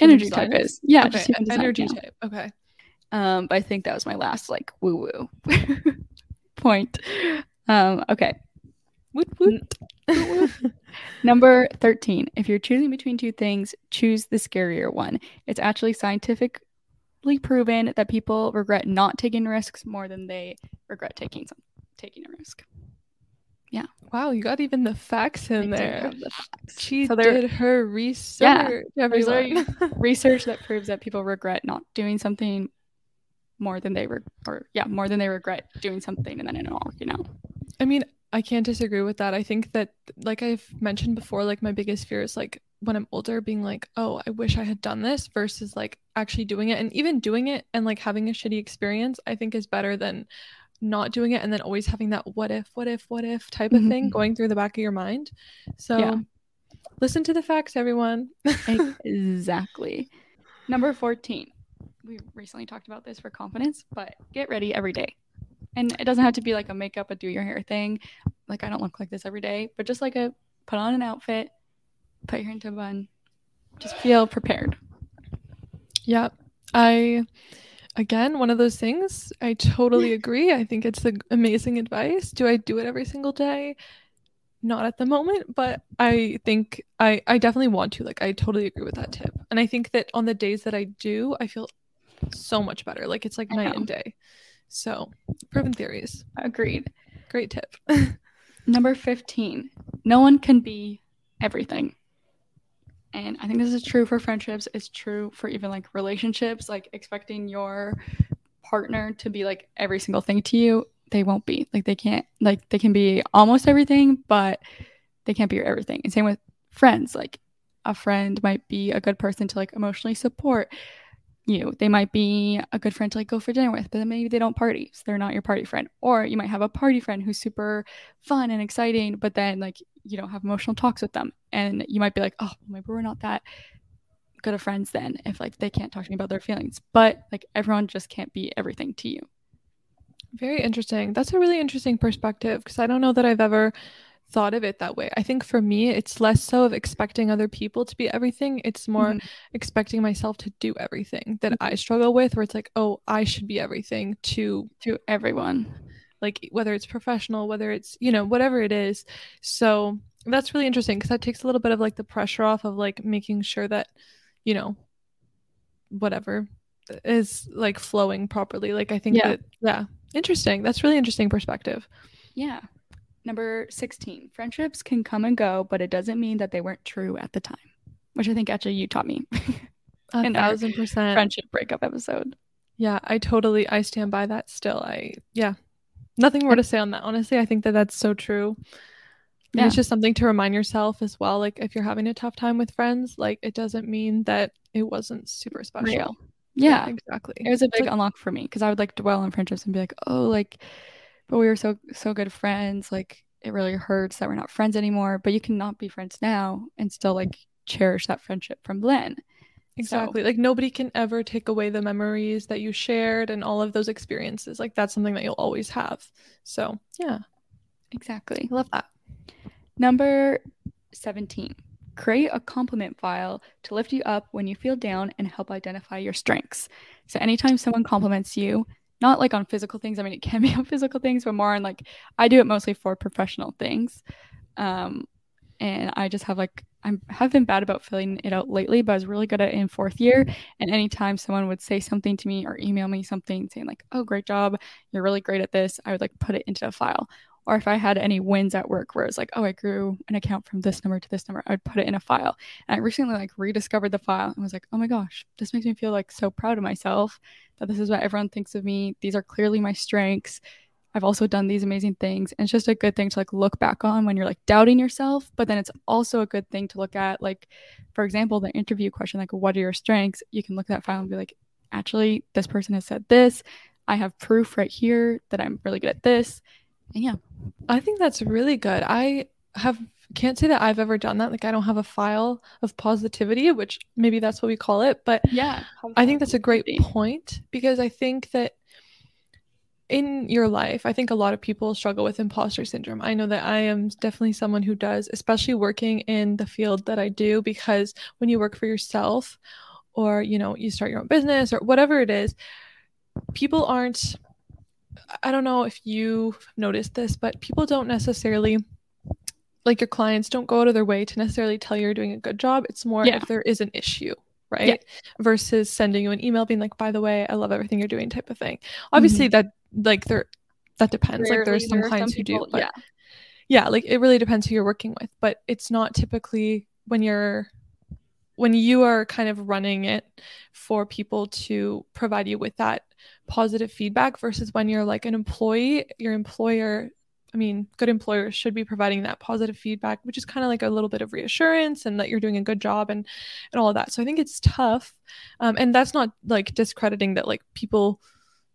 energy design type is yeah Okay, just design, energy yeah. type. Okay. Um, but I think that was my last like woo woo point. Um, okay. Woot woot. Number 13. If you're choosing between two things, choose the scarier one. It's actually scientifically proven that people regret not taking risks more than they regret taking some taking a risk. Wow, you got even the facts in do there. the facts. She So did her research. There's everyone. research that proves that people regret not doing something more than they re- or yeah, more than they regret doing something and then it not working out. I mean, I can't disagree with that. I think that, like I've mentioned before, like my biggest fear is like when I'm older, being like, oh, I wish I had done this versus like actually doing it. And even doing it and like having a shitty experience, I think is better than not doing it and then always having that what if, what if, what if type of thing Mhm. going through the back of your mind. So Yeah. listen to the facts, everyone. exactly. Number 14. We recently talked about this for confidence, but get ready every day. And it doesn't have to be like a makeup, a do your hair thing. Like I don't look like this every day, but just like a put on an outfit, put your hair into a bun, just feel prepared. Yeah. I again, one of those things. I totally agree. I think it's amazing advice. Do I do it every single day? Not at the moment, but I think I I definitely want to. Like I totally agree with that tip. And I think that on the days that I do, I feel so much better. Like it's like night and day. So, proven theories. Agreed. Great tip. Number 15. No one can be everything. And I think this is true for friendships. It's true for even like relationships, like expecting your partner to be like every single thing to you. They won't be. Like they can't like they can be almost everything, but they can't be your everything. And same with friends. Like a friend might be a good person to like emotionally support you. They might be a good friend to like go for dinner with, but then maybe they don't party. So they're not your party friend. Or you might have a party friend who's super fun and exciting, but then like you don't have emotional talks with them. And you might be like, oh, maybe we're not that good of friends then if like they can't talk to me about their feelings. But like everyone just can't be everything to you. Very interesting. That's a really interesting perspective because I don't know that I've ever thought of it that way. I think for me, it's less so of expecting other people to be everything. It's more Mhm. expecting myself to do everything that I struggle with, where it's like, oh, I should be everything to to everyone. like whether it's professional, whether it's, you know, whatever it is. So that's really interesting because that takes a little bit of like the pressure off of like making sure that, you know, whatever is like flowing properly. Like I think Yeah. that, yeah, interesting. That's really interesting perspective. Yeah. Number 16. Friendships can come and go, but it doesn't mean that they weren't true at the time. Which I think actually you taught me A In thousand percent. friendship breakup episode. Yeah, I totally I stand by that still. I yeah. Nothing more to say on that. Honestly, I think that that's so true. And it's just something to remind yourself as well like if you're having a tough time with friends, like it doesn't mean that it wasn't super special. Real. Yeah. exactly. It was a big like- unlock for me because I would like dwell on friendships and be like, oh, like, but we were so so good friends. Like, it really hurts that we're not friends anymore. But you cannot be friends now and still like cherish that friendship from then. Exactly. Like nobody can ever take away the memories that you shared and all of those experiences. Like that's something that you'll always have. So, yeah, Exactly. I love that. Number 17. Create a compliment file to lift you up when you feel down and help identify your strengths. So, anytime someone compliments you, not like on physical things, I mean, it can be on physical things, but more on like, I do it mostly for professional things. Um, and I just have like, I have been bad about filling it out lately, but I was really good at it in fourth year. And anytime someone would say something to me or email me something saying, like, oh, great job, you're really great at this, I would like put it into a file or if I had any wins at work where it's like, oh, I grew an account from this number to this number, I would put it in a file. And I recently like rediscovered the file and was like, oh my gosh, this makes me feel like so proud of myself that this is what everyone thinks of me. These are clearly my strengths. I've also done these amazing things. And it's just a good thing to like look back on when you're like doubting yourself. But then it's also a good thing to look at, like, for example, the interview question, like, what are your strengths? You can look at that file and be like, actually, this person has said this. I have proof right here that I'm really good at this. And yeah. I think that's really good. I have can't say that I've ever done that. Like I don't have a file of positivity, which maybe that's what we call it. But yeah, I think that's a great point because I think that in your life, I think a lot of people struggle with imposter syndrome. I know that I am definitely someone who does, especially working in the field that I do, because when you work for yourself or, you know, you start your own business or whatever it is, people aren't, I don't know if you've noticed this, but people don't necessarily like your clients don't go out of their way to necessarily tell you you're doing a good job. It's more yeah. if there is an issue, right? Yeah. Versus sending you an email being like, by the way, I love everything you're doing type of thing. Obviously mm-hmm. that like there that depends. Rarely, like there's some clients some people, who do, but yeah. yeah, like it really depends who you're working with. But it's not typically when you're when you are kind of running it for people to provide you with that positive feedback versus when you're like an employee, your employer I mean, good employers should be providing that positive feedback, which is kind of like a little bit of reassurance and that you're doing a good job and and all of that. So I think it's tough, um, and that's not like discrediting that like people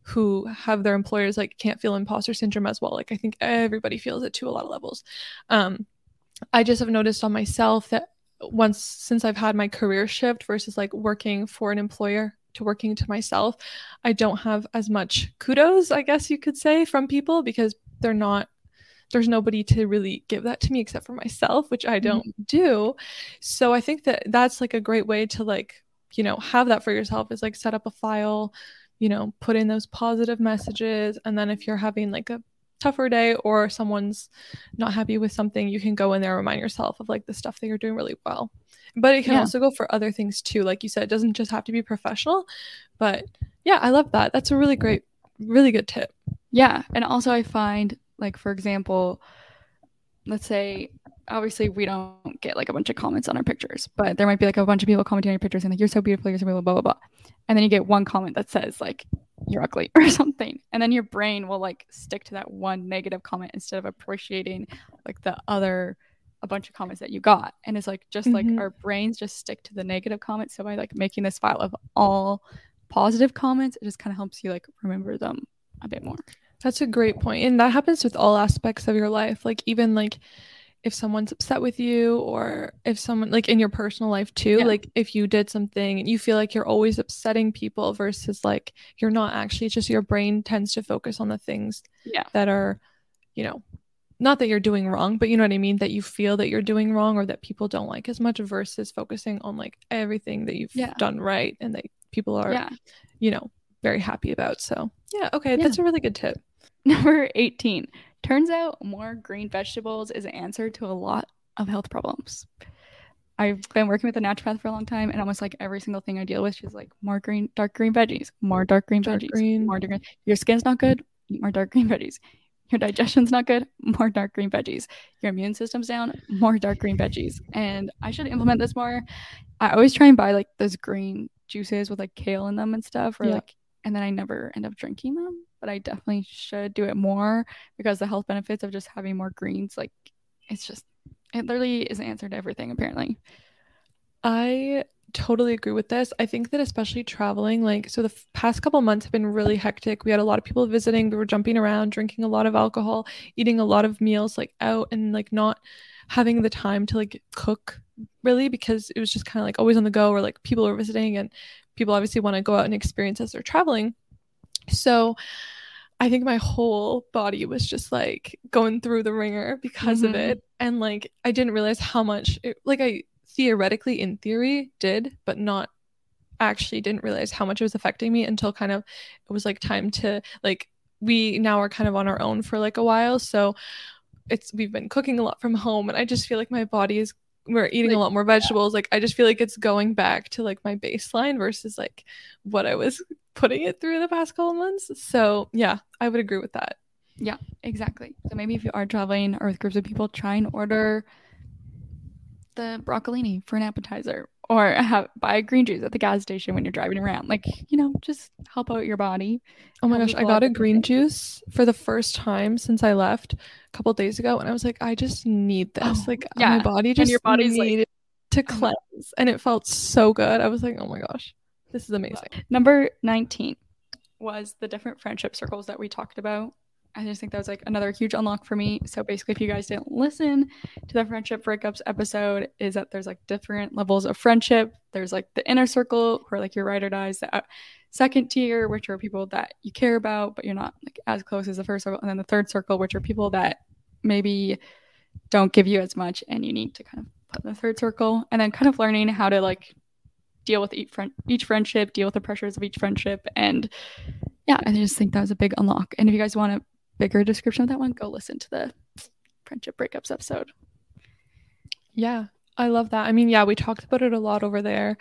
who have their employers like can't feel imposter syndrome as well. Like I think everybody feels it to a lot of levels. Um, I just have noticed on myself that once since I've had my career shift versus like working for an employer to working to myself, I don't have as much kudos, I guess you could say, from people because they're not there's nobody to really give that to me except for myself which i don't mm-hmm. do. So i think that that's like a great way to like you know have that for yourself is like set up a file you know put in those positive messages. And then if you're having like a tougher day or someone's not happy with something you can go in there and remind yourself of like the stuff that you're doing really well. But it can yeah. also go for other things too like you said it doesn't just have to be professional. But yeah i love that. That's a really great really good tip. Yeah. And also i find like for example, let's say obviously we don't get like a bunch of comments on our pictures, but there might be like a bunch of people commenting on your pictures and like you're so beautiful, you're so beautiful, blah blah blah. And then you get one comment that says like you're ugly or something. And then your brain will like stick to that one negative comment instead of appreciating like the other a bunch of comments that you got. And it's like just mm-hmm. like our brains just stick to the negative comments. So by like making this file of all positive comments, it just kind of helps you like remember them a bit more. That's a great point. And that happens with all aspects of your life. Like even like if someone's upset with you or if someone like in your personal life too, yeah. like if you did something and you feel like you're always upsetting people versus like you're not actually, it's just your brain tends to focus on the things yeah. that are, you know, not that you're doing wrong, but you know what I mean? That you feel that you're doing wrong or that people don't like as much versus focusing on like everything that you've yeah. done right and that people are, you know, very happy about. So, yeah, okay, that's a really good tip. Number 18. Turns out more green vegetables is an answer to a lot of health problems. I've been working with a naturopath for a long time, and almost like every single thing I deal with, she's like, more green, dark green veggies, more dark green dark veggies, green. more dark green. Your skin's not good, eat more dark green veggies. Your digestion's not good, more dark green veggies. Your immune system's down, more dark green veggies. And I should implement this more. I always try and buy like those green juices with like kale in them and stuff, or yeah. like, and then I never end up drinking them but I definitely should do it more because the health benefits of just having more greens, like it's just it literally is an answer to everything apparently. I totally agree with this. I think that especially traveling, like, so the f- past couple months have been really hectic. We had a lot of people visiting. We were jumping around, drinking a lot of alcohol, eating a lot of meals like out, and like not having the time to like cook really because it was just kind of like always on the go or like people were visiting and people obviously want to go out and experience as they're traveling. So I think my whole body was just like going through the ringer because mm-hmm. of it. And like I didn't realize how much it, like I theoretically in theory did, but not actually didn't realize how much it was affecting me until kind of it was like time to like we now are kind of on our own for like a while. So it's we've been cooking a lot from home and I just feel like my body is we're eating like, a lot more vegetables. Yeah. Like I just feel like it's going back to like my baseline versus like what I was putting it through the past couple months. So yeah, I would agree with that. Yeah, exactly. So maybe if you are traveling or with groups of people, try and order the broccolini for an appetizer or have buy green juice at the gas station when you're driving around. Like, you know, just help out your body. Oh my gosh, I got a green juice for the first time since I left a couple days ago, and I was like, I just need this. Oh, like, yeah. my body And just your body's like- needed to I know. cleanse, and it felt so good. I was like, oh my gosh, this is amazing. Number 19 was the different friendship circles that we talked about. I just think that was like another huge unlock for me. So basically, if you guys didn't listen to the friendship breakups episode, is that there's like different levels of friendship. There's like the inner circle, where like your ride or dies. The uh, second tier, which are people that you care about, but you're not like as close as the first circle. And then the third circle, which are people that maybe don't give you as much, and you need to kind of put in the third circle. And then kind of learning how to like deal with each friend each friendship, deal with the pressures of each friendship, and yeah, I just think that was a big unlock. And if you guys want a bigger description of that one, go listen to the friendship breakups episode. Yeah, I love that. I mean, yeah, we talked about it a lot over there.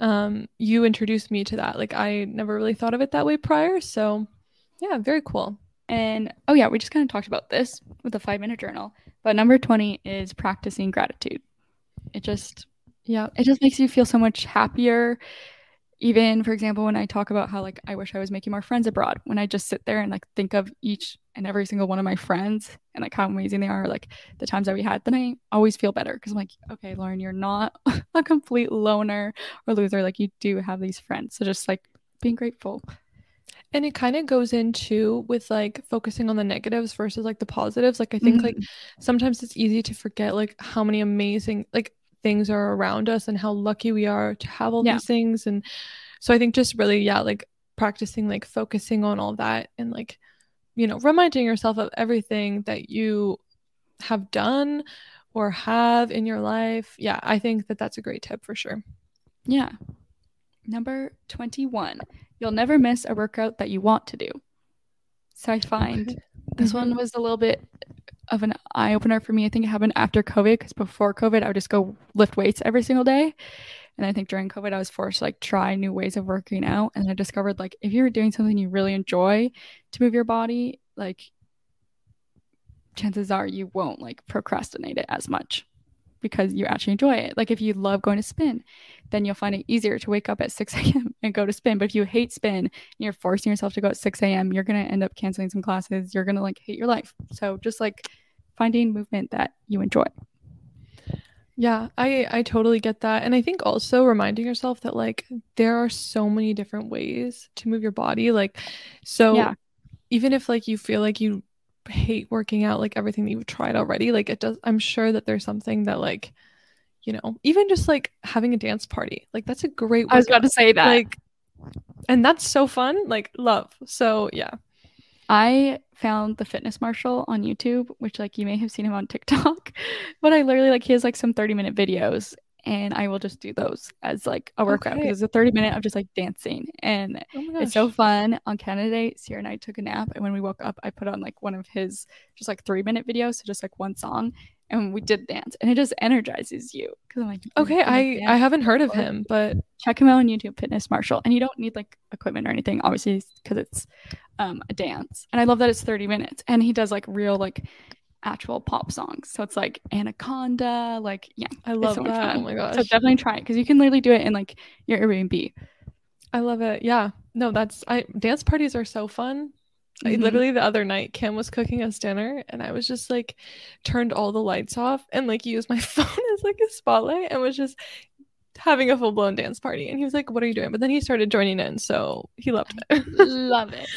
Um, you introduced me to that. Like, I never really thought of it that way prior. So, yeah, very cool. And oh yeah, we just kind of talked about this with the five minute journal. But number twenty is practicing gratitude. It just Yeah, it just makes you feel so much happier. Even for example, when I talk about how like I wish I was making more friends abroad, when I just sit there and like think of each and every single one of my friends and like how amazing they are, like the times that we had, then I always feel better because I'm like, okay, Lauren, you're not a complete loner or loser. Like you do have these friends. So just like being grateful. and it kind of goes into with like focusing on the negatives versus like the positives. Like, I think like mm. sometimes it's easy to forget like how many amazing like things are around us and how lucky we are to have all Yeah. these things and so i think just really yeah like practicing like focusing on all that and like you know reminding yourself of everything that you have done or have in your life yeah i think that that's a great tip for sure Yeah. Number 21. You'll never miss a workout that you want to do. So I find Okay. this Mhm. one was a little bit of an eye opener for me. I think it happened after COVID because before COVID, I would just go lift weights every single day. And I think during COVID, I was forced to like try new ways of working out. And I discovered like if you're doing something you really enjoy to move your body, like chances are you won't like procrastinate it as much because you actually enjoy it. Like if you love going to spin, then you'll find it easier to wake up at 6 a.m. and go to spin. But if you hate spin and you're forcing yourself to go at 6 a.m., you're to end up canceling some classes. You're to like hate your life. So just like finding movement that you enjoy. Yeah, I I totally get that. And I think also reminding yourself that like there are so many different ways to move your body. Like so Yeah. even if like you feel like you hate working out like everything that you've tried already, like it does I'm sure that there's something that like you know, even just like having a dance party. Like that's a great I was about to say that. like and that's so fun. Like love. So yeah. I found the Fitness Marshall on YouTube, which like you may have seen him on TikTok, but I literally like he has like some 30 minute videos and I will just do those as like a workout Okay. because it's a 30 minute of just like dancing and Oh it's so fun. On Canada Day, Sierra and I took a nap and when we woke up I put on like one of his just like three minute videos, so just like one song and we did dance and it just energizes you because I'm like Okay, I I haven't heard of before?" him, but check him out on YouTube, Fitness Marshall. And you don't need like equipment or anything, obviously, because it's um, a dance. And I love that it's 30 minutes. And he does like real, like actual pop songs. So it's like Anaconda, like, yeah. I love so that. Oh my gosh. So definitely try it because you can literally do it in like your Airbnb. I love it. Yeah. No, that's I dance parties are so fun. I, Mhm. literally the other night Kim was cooking us dinner and I was just like turned all the lights off and like used my phone as like a spotlight and was just having a full-blown dance party and he was like what are you doing but then he started joining in so he loved it love it.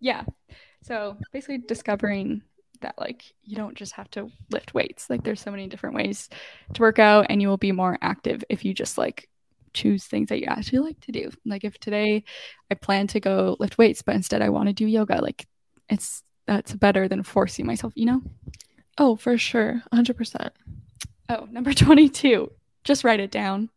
Yeah. So basically discovering that like you don't just have to lift weights. Like there's so many different ways to work out and you will be more active if you just like choose things that you actually like to do. Like if today I plan to go lift weights but instead I want to do yoga, like it's that's better than forcing myself, you know? oh for sure 100% Oh, number 22. Just write it down.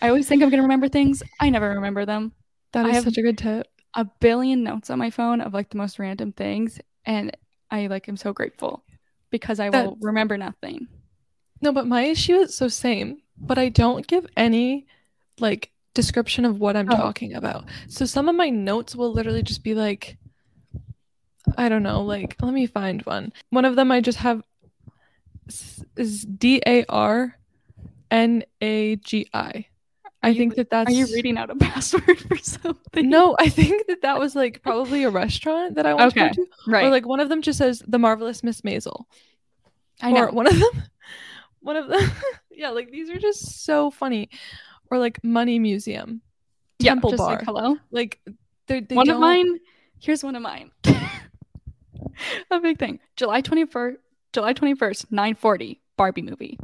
I always think I'm going to remember things. I never remember them. that I have- such a good tip a billion notes on my phone of like the most random things and I like am so grateful because I will remember nothing. no but my issue is so same but I don't give any like description of what I'm Oh. talking about so some of my notes will literally just be like I don't know, like let me find one. One of them I just have is D A R N A G I. I you- think that that's Are you reading out a password for something? No, I think that that was like probably a restaurant that I want Okay, to go to. Right. Or like one of them just says the marvelous Miss Maisel. I know. Or one of them, one of them, yeah, like these are just so funny. Or like Money Museum, yeah, Temple just Bar. like hello. like they're, one of don't- mine. Here's one of mine. a big thing. July twenty first. July twenty first. Nine forty. Barbie movie.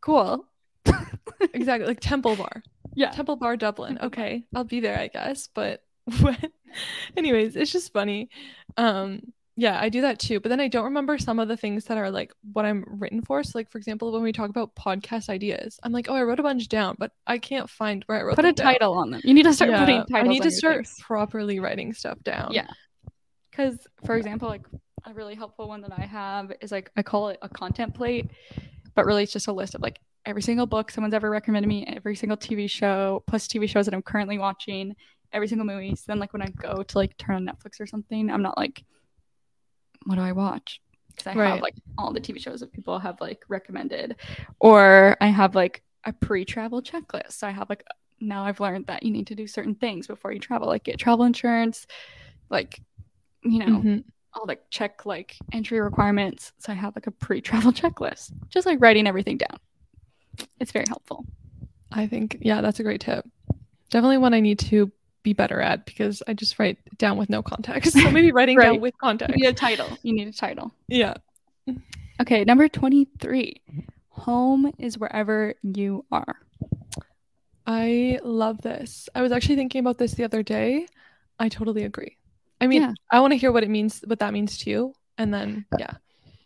Cool. exactly like Temple Bar, Yeah. Temple Bar, Dublin. Okay, I'll be there, I guess. But anyways, it's just funny. Um, yeah, I do that too. But then I don't remember some of the things that are like what I'm written for. So, like for example, when we talk about podcast ideas, I'm like, oh, I wrote a bunch down, but I can't find where I wrote Put a down. title on them. You need to start Yeah, putting titles. I need to start things. properly writing stuff down. Yeah. Because, for example, like a really helpful one that I have is like I call it a content plate, but really it's just a list of like every single book someone's ever recommended me, every single TV show, plus TV shows that I'm currently watching, every single movie. So then, like when I go to like turn on Netflix or something, I'm not like, what do I watch? Because I Right. have like all the TV shows that people have like recommended, or I have like a pre-travel checklist. So I have like now I've learned that you need to do certain things before you travel, like get travel insurance, like you know Mhm. I'll like check like entry requirements. So I have like a pre-travel checklist, just like writing everything down. It's very helpful. I think yeah, that's a great tip. Definitely one I need to be better at because I just write down with no context. So maybe writing Right. down with You context. need a title. You need a title. Yeah. Okay, number 23. Home is wherever you are. I love this. I was actually thinking about this the other day. I totally agree. I mean, Yeah. I want to hear what it means, what that means to you, and then yeah.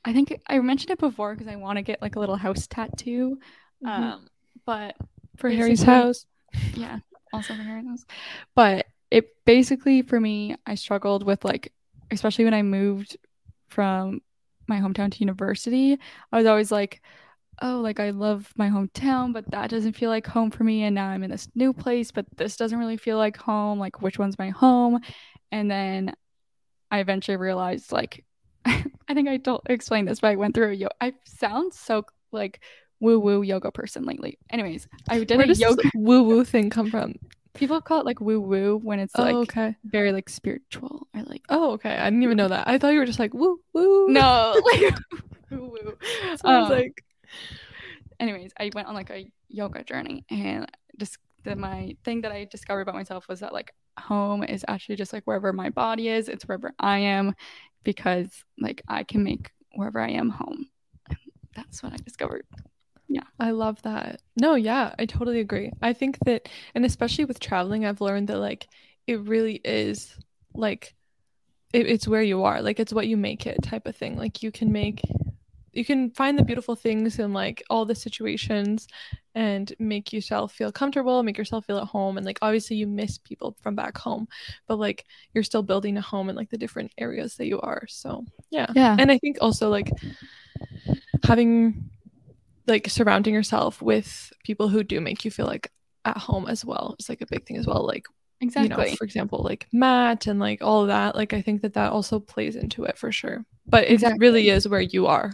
I think I mentioned it before because I want to get like a little house tattoo. Mhm. Um, but For Harry's house. yeah, also. But it basically for me, I struggled with like, especially when I moved from my hometown to university. I was always like, oh, like I love my hometown, but that doesn't feel like home for me. And now I'm in this new place, but this doesn't really feel like home. Like, which one's my home? And then I eventually realized, like, I think I don't explain this, but I went through a yo. I sound so like woo woo yoga person lately. Anyways, I did Where a does yoga. woo woo thing come from? People call it like woo woo when it's oh, like okay. very like spiritual or like Oh, okay. I didn't even know that. I thought you were just like woo woo. no like woo woo. So I was Um, like, anyways, I went on like a yoga journey and just the, my thing that I discovered about myself was that like home is actually just like wherever my body is, it's wherever I am because like I can make wherever I am home. And that's what I discovered. I love that. No, yeah, I totally agree. I think that, and especially with traveling, I've learned that like it really is like it, it's where you are, like it's what you make it type of thing. Like you can make, you can find the beautiful things in like all the situations and make yourself feel comfortable, make yourself feel at home. And like obviously you miss people from back home, but like you're still building a home in like the different areas that you are. So yeah. Yeah. And I think also like having like surrounding yourself with people who do make you feel like at home as well is like a big thing as well. Like, Exactly. you know, for example, like Matt and like all of that. Like, I think that that also plays into it for sure. But it Exactly. really is where you are.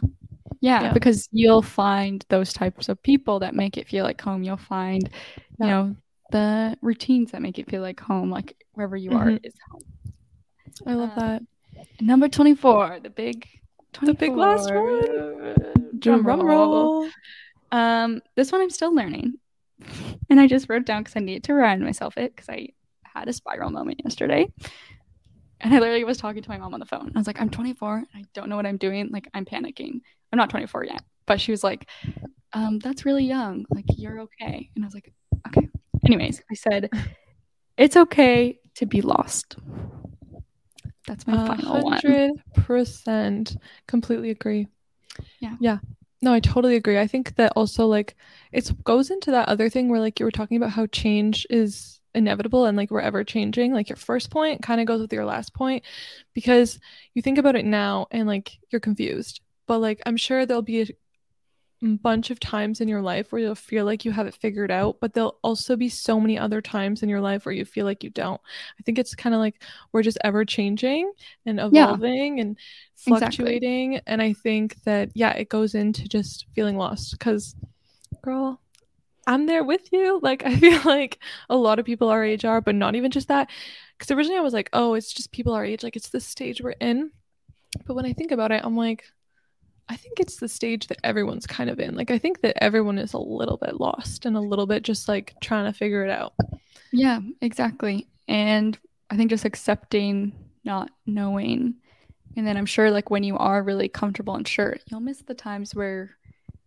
Yeah, Yeah. because you'll find those types of people that make it feel like home. You'll find, you know, the routines that make it feel like home, like wherever you are Mhm. is home. I love Uh, that. Number 24, the big 24. The big last one. Drum Drum roll. roll. Um, this one I'm still learning. And I just wrote down because I needed to remind myself it because I had a spiral moment yesterday. And I literally was talking to my mom on the phone. I was like, I'm 24 and I don't know what I'm doing. Like, I'm panicking. I'm not 24 yet. But she was like, um, that's really young. Like, you're okay. And I was like, okay. Anyways, I said, it's okay to be lost. That's my final one. hundred percent. Completely agree. Yeah. Yeah. No, I totally agree. I think that also like it goes into that other thing where like you were talking about how change is inevitable and like we're ever changing. Like your first point kind of goes with your last point because you think about it now and like you're confused. But like I'm sure there'll be a, bunch of times in your life where you'll feel like you have it figured out, but there'll also be so many other times in your life where you feel like you don't. I think it's kind of like we're just ever changing and evolving yeah, and fluctuating. Exactly. And I think that, yeah, it goes into just feeling lost because, girl, I'm there with you. Like, I feel like a lot of people our age are, but not even just that. Because originally I was like, oh, it's just people our age. Like, it's the stage we're in. But when I think about it, I'm like, I think it's the stage that everyone's kind of in. Like, I think that everyone is a little bit lost and a little bit just like trying to figure it out. Yeah, exactly. And I think just accepting not knowing. And then I'm sure, like, when you are really comfortable and sure, you'll miss the times where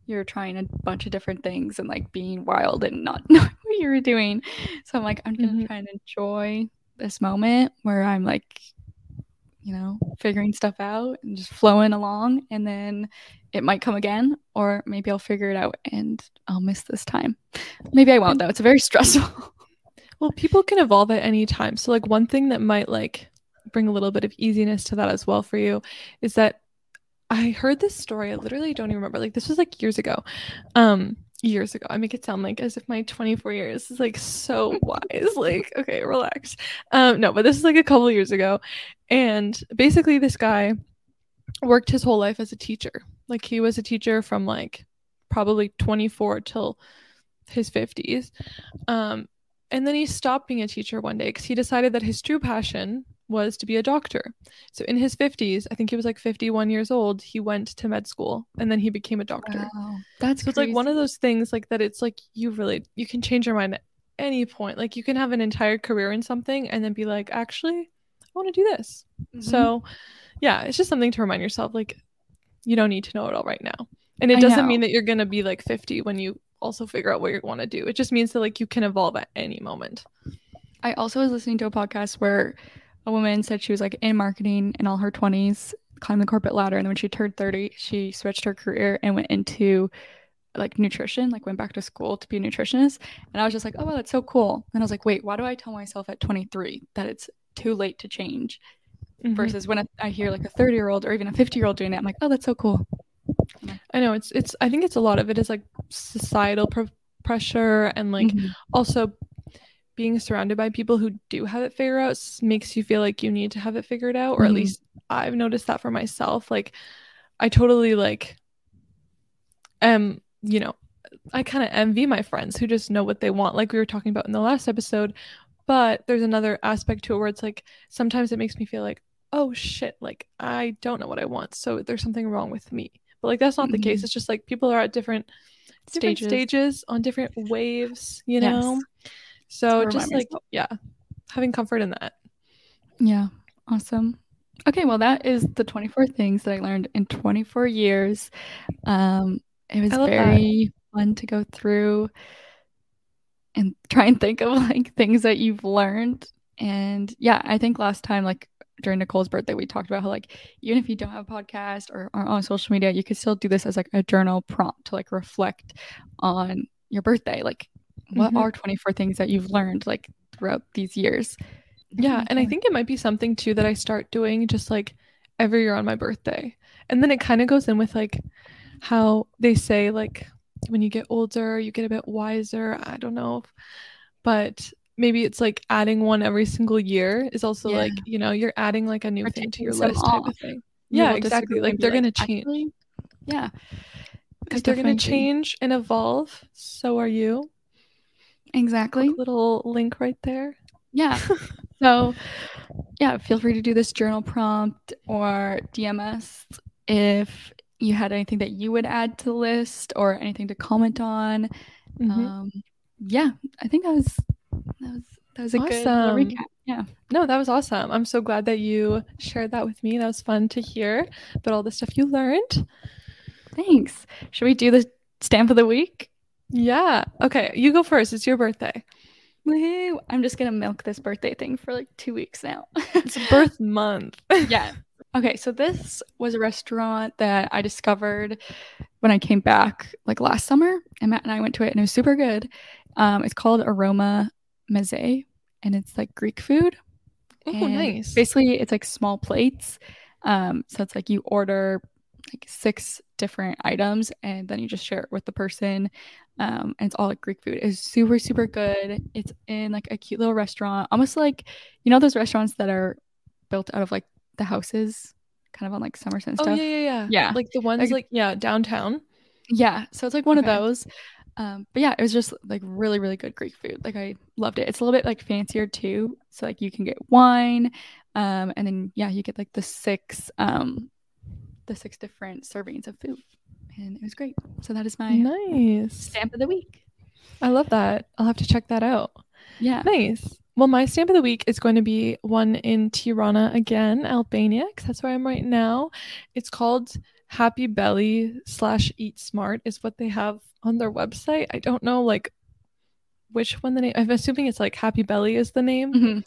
you're trying a bunch of different things and like being wild and not knowing what you were doing. So I'm like, I'm gonna mm-hmm. try and enjoy this moment where I'm like you know, figuring stuff out and just flowing along. And then it might come again, or maybe I'll figure it out and I'll miss this time. Maybe I won't, though. It's very stressful. well, people can evolve at any time. So, like, one thing that might like bring a little bit of easiness to that as well for you is that I heard this story. I literally don't even remember. Like, this was like years ago. Um, years ago. I make it sound like as if my 24 years is like so wise. Like, okay, relax. Um, no, but this is like a couple years ago. And basically this guy worked his whole life as a teacher. Like he was a teacher from like probably 24 till his 50s. Um, and then he stopped being a teacher one day because he decided that his true passion was to be a doctor. So in his 50s, I think he was like 51 years old, he went to med school and then he became a doctor. Wow. That's so it's like one of those things like that it's like you really you can change your mind at any point. Like you can have an entire career in something and then be like, actually, I want to do this. Mm-hmm. So yeah, it's just something to remind yourself like you don't need to know it all right now. And it doesn't mean that you're going to be like 50 when you also figure out what you want to do. It just means that like you can evolve at any moment. I also was listening to a podcast where a woman said she was like in marketing in all her 20s, climbed the corporate ladder. And then when she turned 30, she switched her career and went into like nutrition, like went back to school to be a nutritionist. And I was just like, oh, wow, that's so cool. And I was like, wait, why do I tell myself at 23 that it's too late to change? Mm-hmm. Versus when I, hear like a 30 year old or even a 50 year old doing it, I'm like, oh, that's so cool. I know it's, it's, I think it's a lot of it is like societal pr- pressure and like mm-hmm. also being surrounded by people who do have it figured out makes you feel like you need to have it figured out or mm-hmm. at least i've noticed that for myself like i totally like am you know i kind of envy my friends who just know what they want like we were talking about in the last episode but there's another aspect to it where it's like sometimes it makes me feel like oh shit like i don't know what i want so there's something wrong with me but like that's not mm-hmm. the case mm-hmm. it's just like people are at different stages, stages on different waves you know yes so just like myself. yeah, having comfort in that. Yeah. Awesome. Okay, well that is the 24 things that I learned in 24 years. Um it was very that. fun to go through and try and think of like things that you've learned. And yeah, I think last time like during Nicole's birthday, we talked about how like even if you don't have a podcast or are on social media, you could still do this as like a journal prompt to like reflect on your birthday. Like what mm-hmm. are 24 things that you've learned like throughout these years? Yeah and i think it might be something too that i start doing just like every year on my birthday. And then it kind of goes in with like how they say like when you get older you get a bit wiser i don't know but maybe it's like adding one every single year is also yeah. like you know you're adding like a new or thing to your list off. type of thing. Yeah exactly like they're gonna change. Actually, yeah because they're gonna change and evolve. So are you Exactly. little link right there. Yeah. so, yeah, feel free to do this journal prompt or DMS if you had anything that you would add to the list or anything to comment on. Mm-hmm. Um, yeah, I think that was that was that was a awesome. good recap. Yeah. No, that was awesome. I'm so glad that you shared that with me. That was fun to hear about all the stuff you learned. Thanks. Should we do the stamp of the week? Yeah. Okay, you go first. It's your birthday. Woo! I'm just gonna milk this birthday thing for like two weeks now. it's birth month. yeah. Okay, so this was a restaurant that I discovered when I came back like last summer, and Matt and I went to it, and it was super good. Um, it's called Aroma Meze, and it's like Greek food. Oh, nice. Basically, it's like small plates. Um, so it's like you order like six different items and then you just share it with the person um and it's all like greek food it's super super good it's in like a cute little restaurant almost like you know those restaurants that are built out of like the houses kind of on like somerset and Oh yeah, yeah, yeah. Yeah. Like the ones Like- like, yeah, downtown. yeah so it's like one Okay. of those um but yeah it was just like really really good greek food like i loved it it's a little bit like fancier too so like you can get wine um and then yeah you get like the six um the six different servings of food and it was great so that is my Nice. stamp of the week I love that. I'll have to check that out. yeah Nice. Well, my stamp of the week is going to be one in Tirana again, Albania, because that's where I'm right now. It's called Happy Belly slash Eat Smart is what they have on their website. I don't know like which one the name. I'm assuming it's like Happy Belly is the name. Mhm.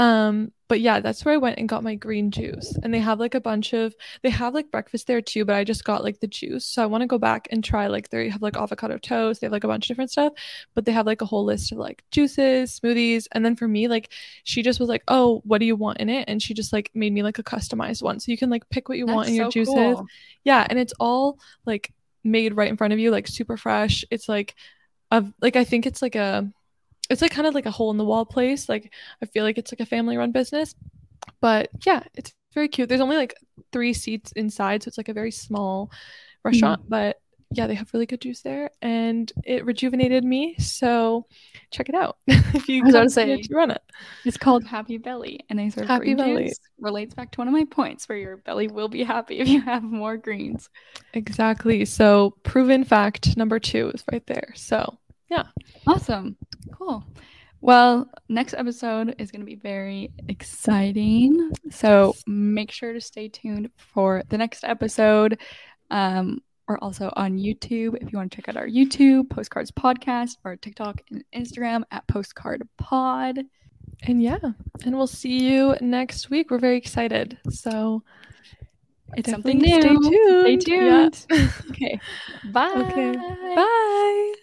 Um, but yeah, that's where I went and got my green juice. And they have like a bunch of they have like breakfast there too, but I just got like the juice. So I want to go back and try like they have like avocado toast, they have like a bunch of different stuff, but they have like a whole list of like juices, smoothies. And then for me, like she just was like, Oh, what do you want in it? And she just like made me like a customized one. So you can like pick what you want in That's your juices. cool. Yeah, and it's all like made right in front of you, like super fresh. It's like a like I think it's like a it's like kind of like a hole in the wall place. Like I feel like it's like a family run business. But yeah, it's very cute. There's only like three seats inside, so it's like a very small restaurant. Mm-hmm. But yeah, they have really good juice there and it rejuvenated me. So check it out if you I was to say- to run it. It's called Happy Belly, and they serve Happy green Belly. juice. Relates back to one of my points, where your belly will be happy if you have more greens. Exactly. So proven fact number two is right there. So Awesome, cool. Well, next episode is going to be very exciting, so make sure to stay tuned for the next episode. Um, we're also on YouTube if you want to check out our YouTube Postcards Podcast or TikTok and Instagram at Postcard Pod. and yeah, and we'll see you next week. We're very excited. So It's something new. Stay tuned. Stay Yeah. tuned. Okay, bye. Okay. Bye.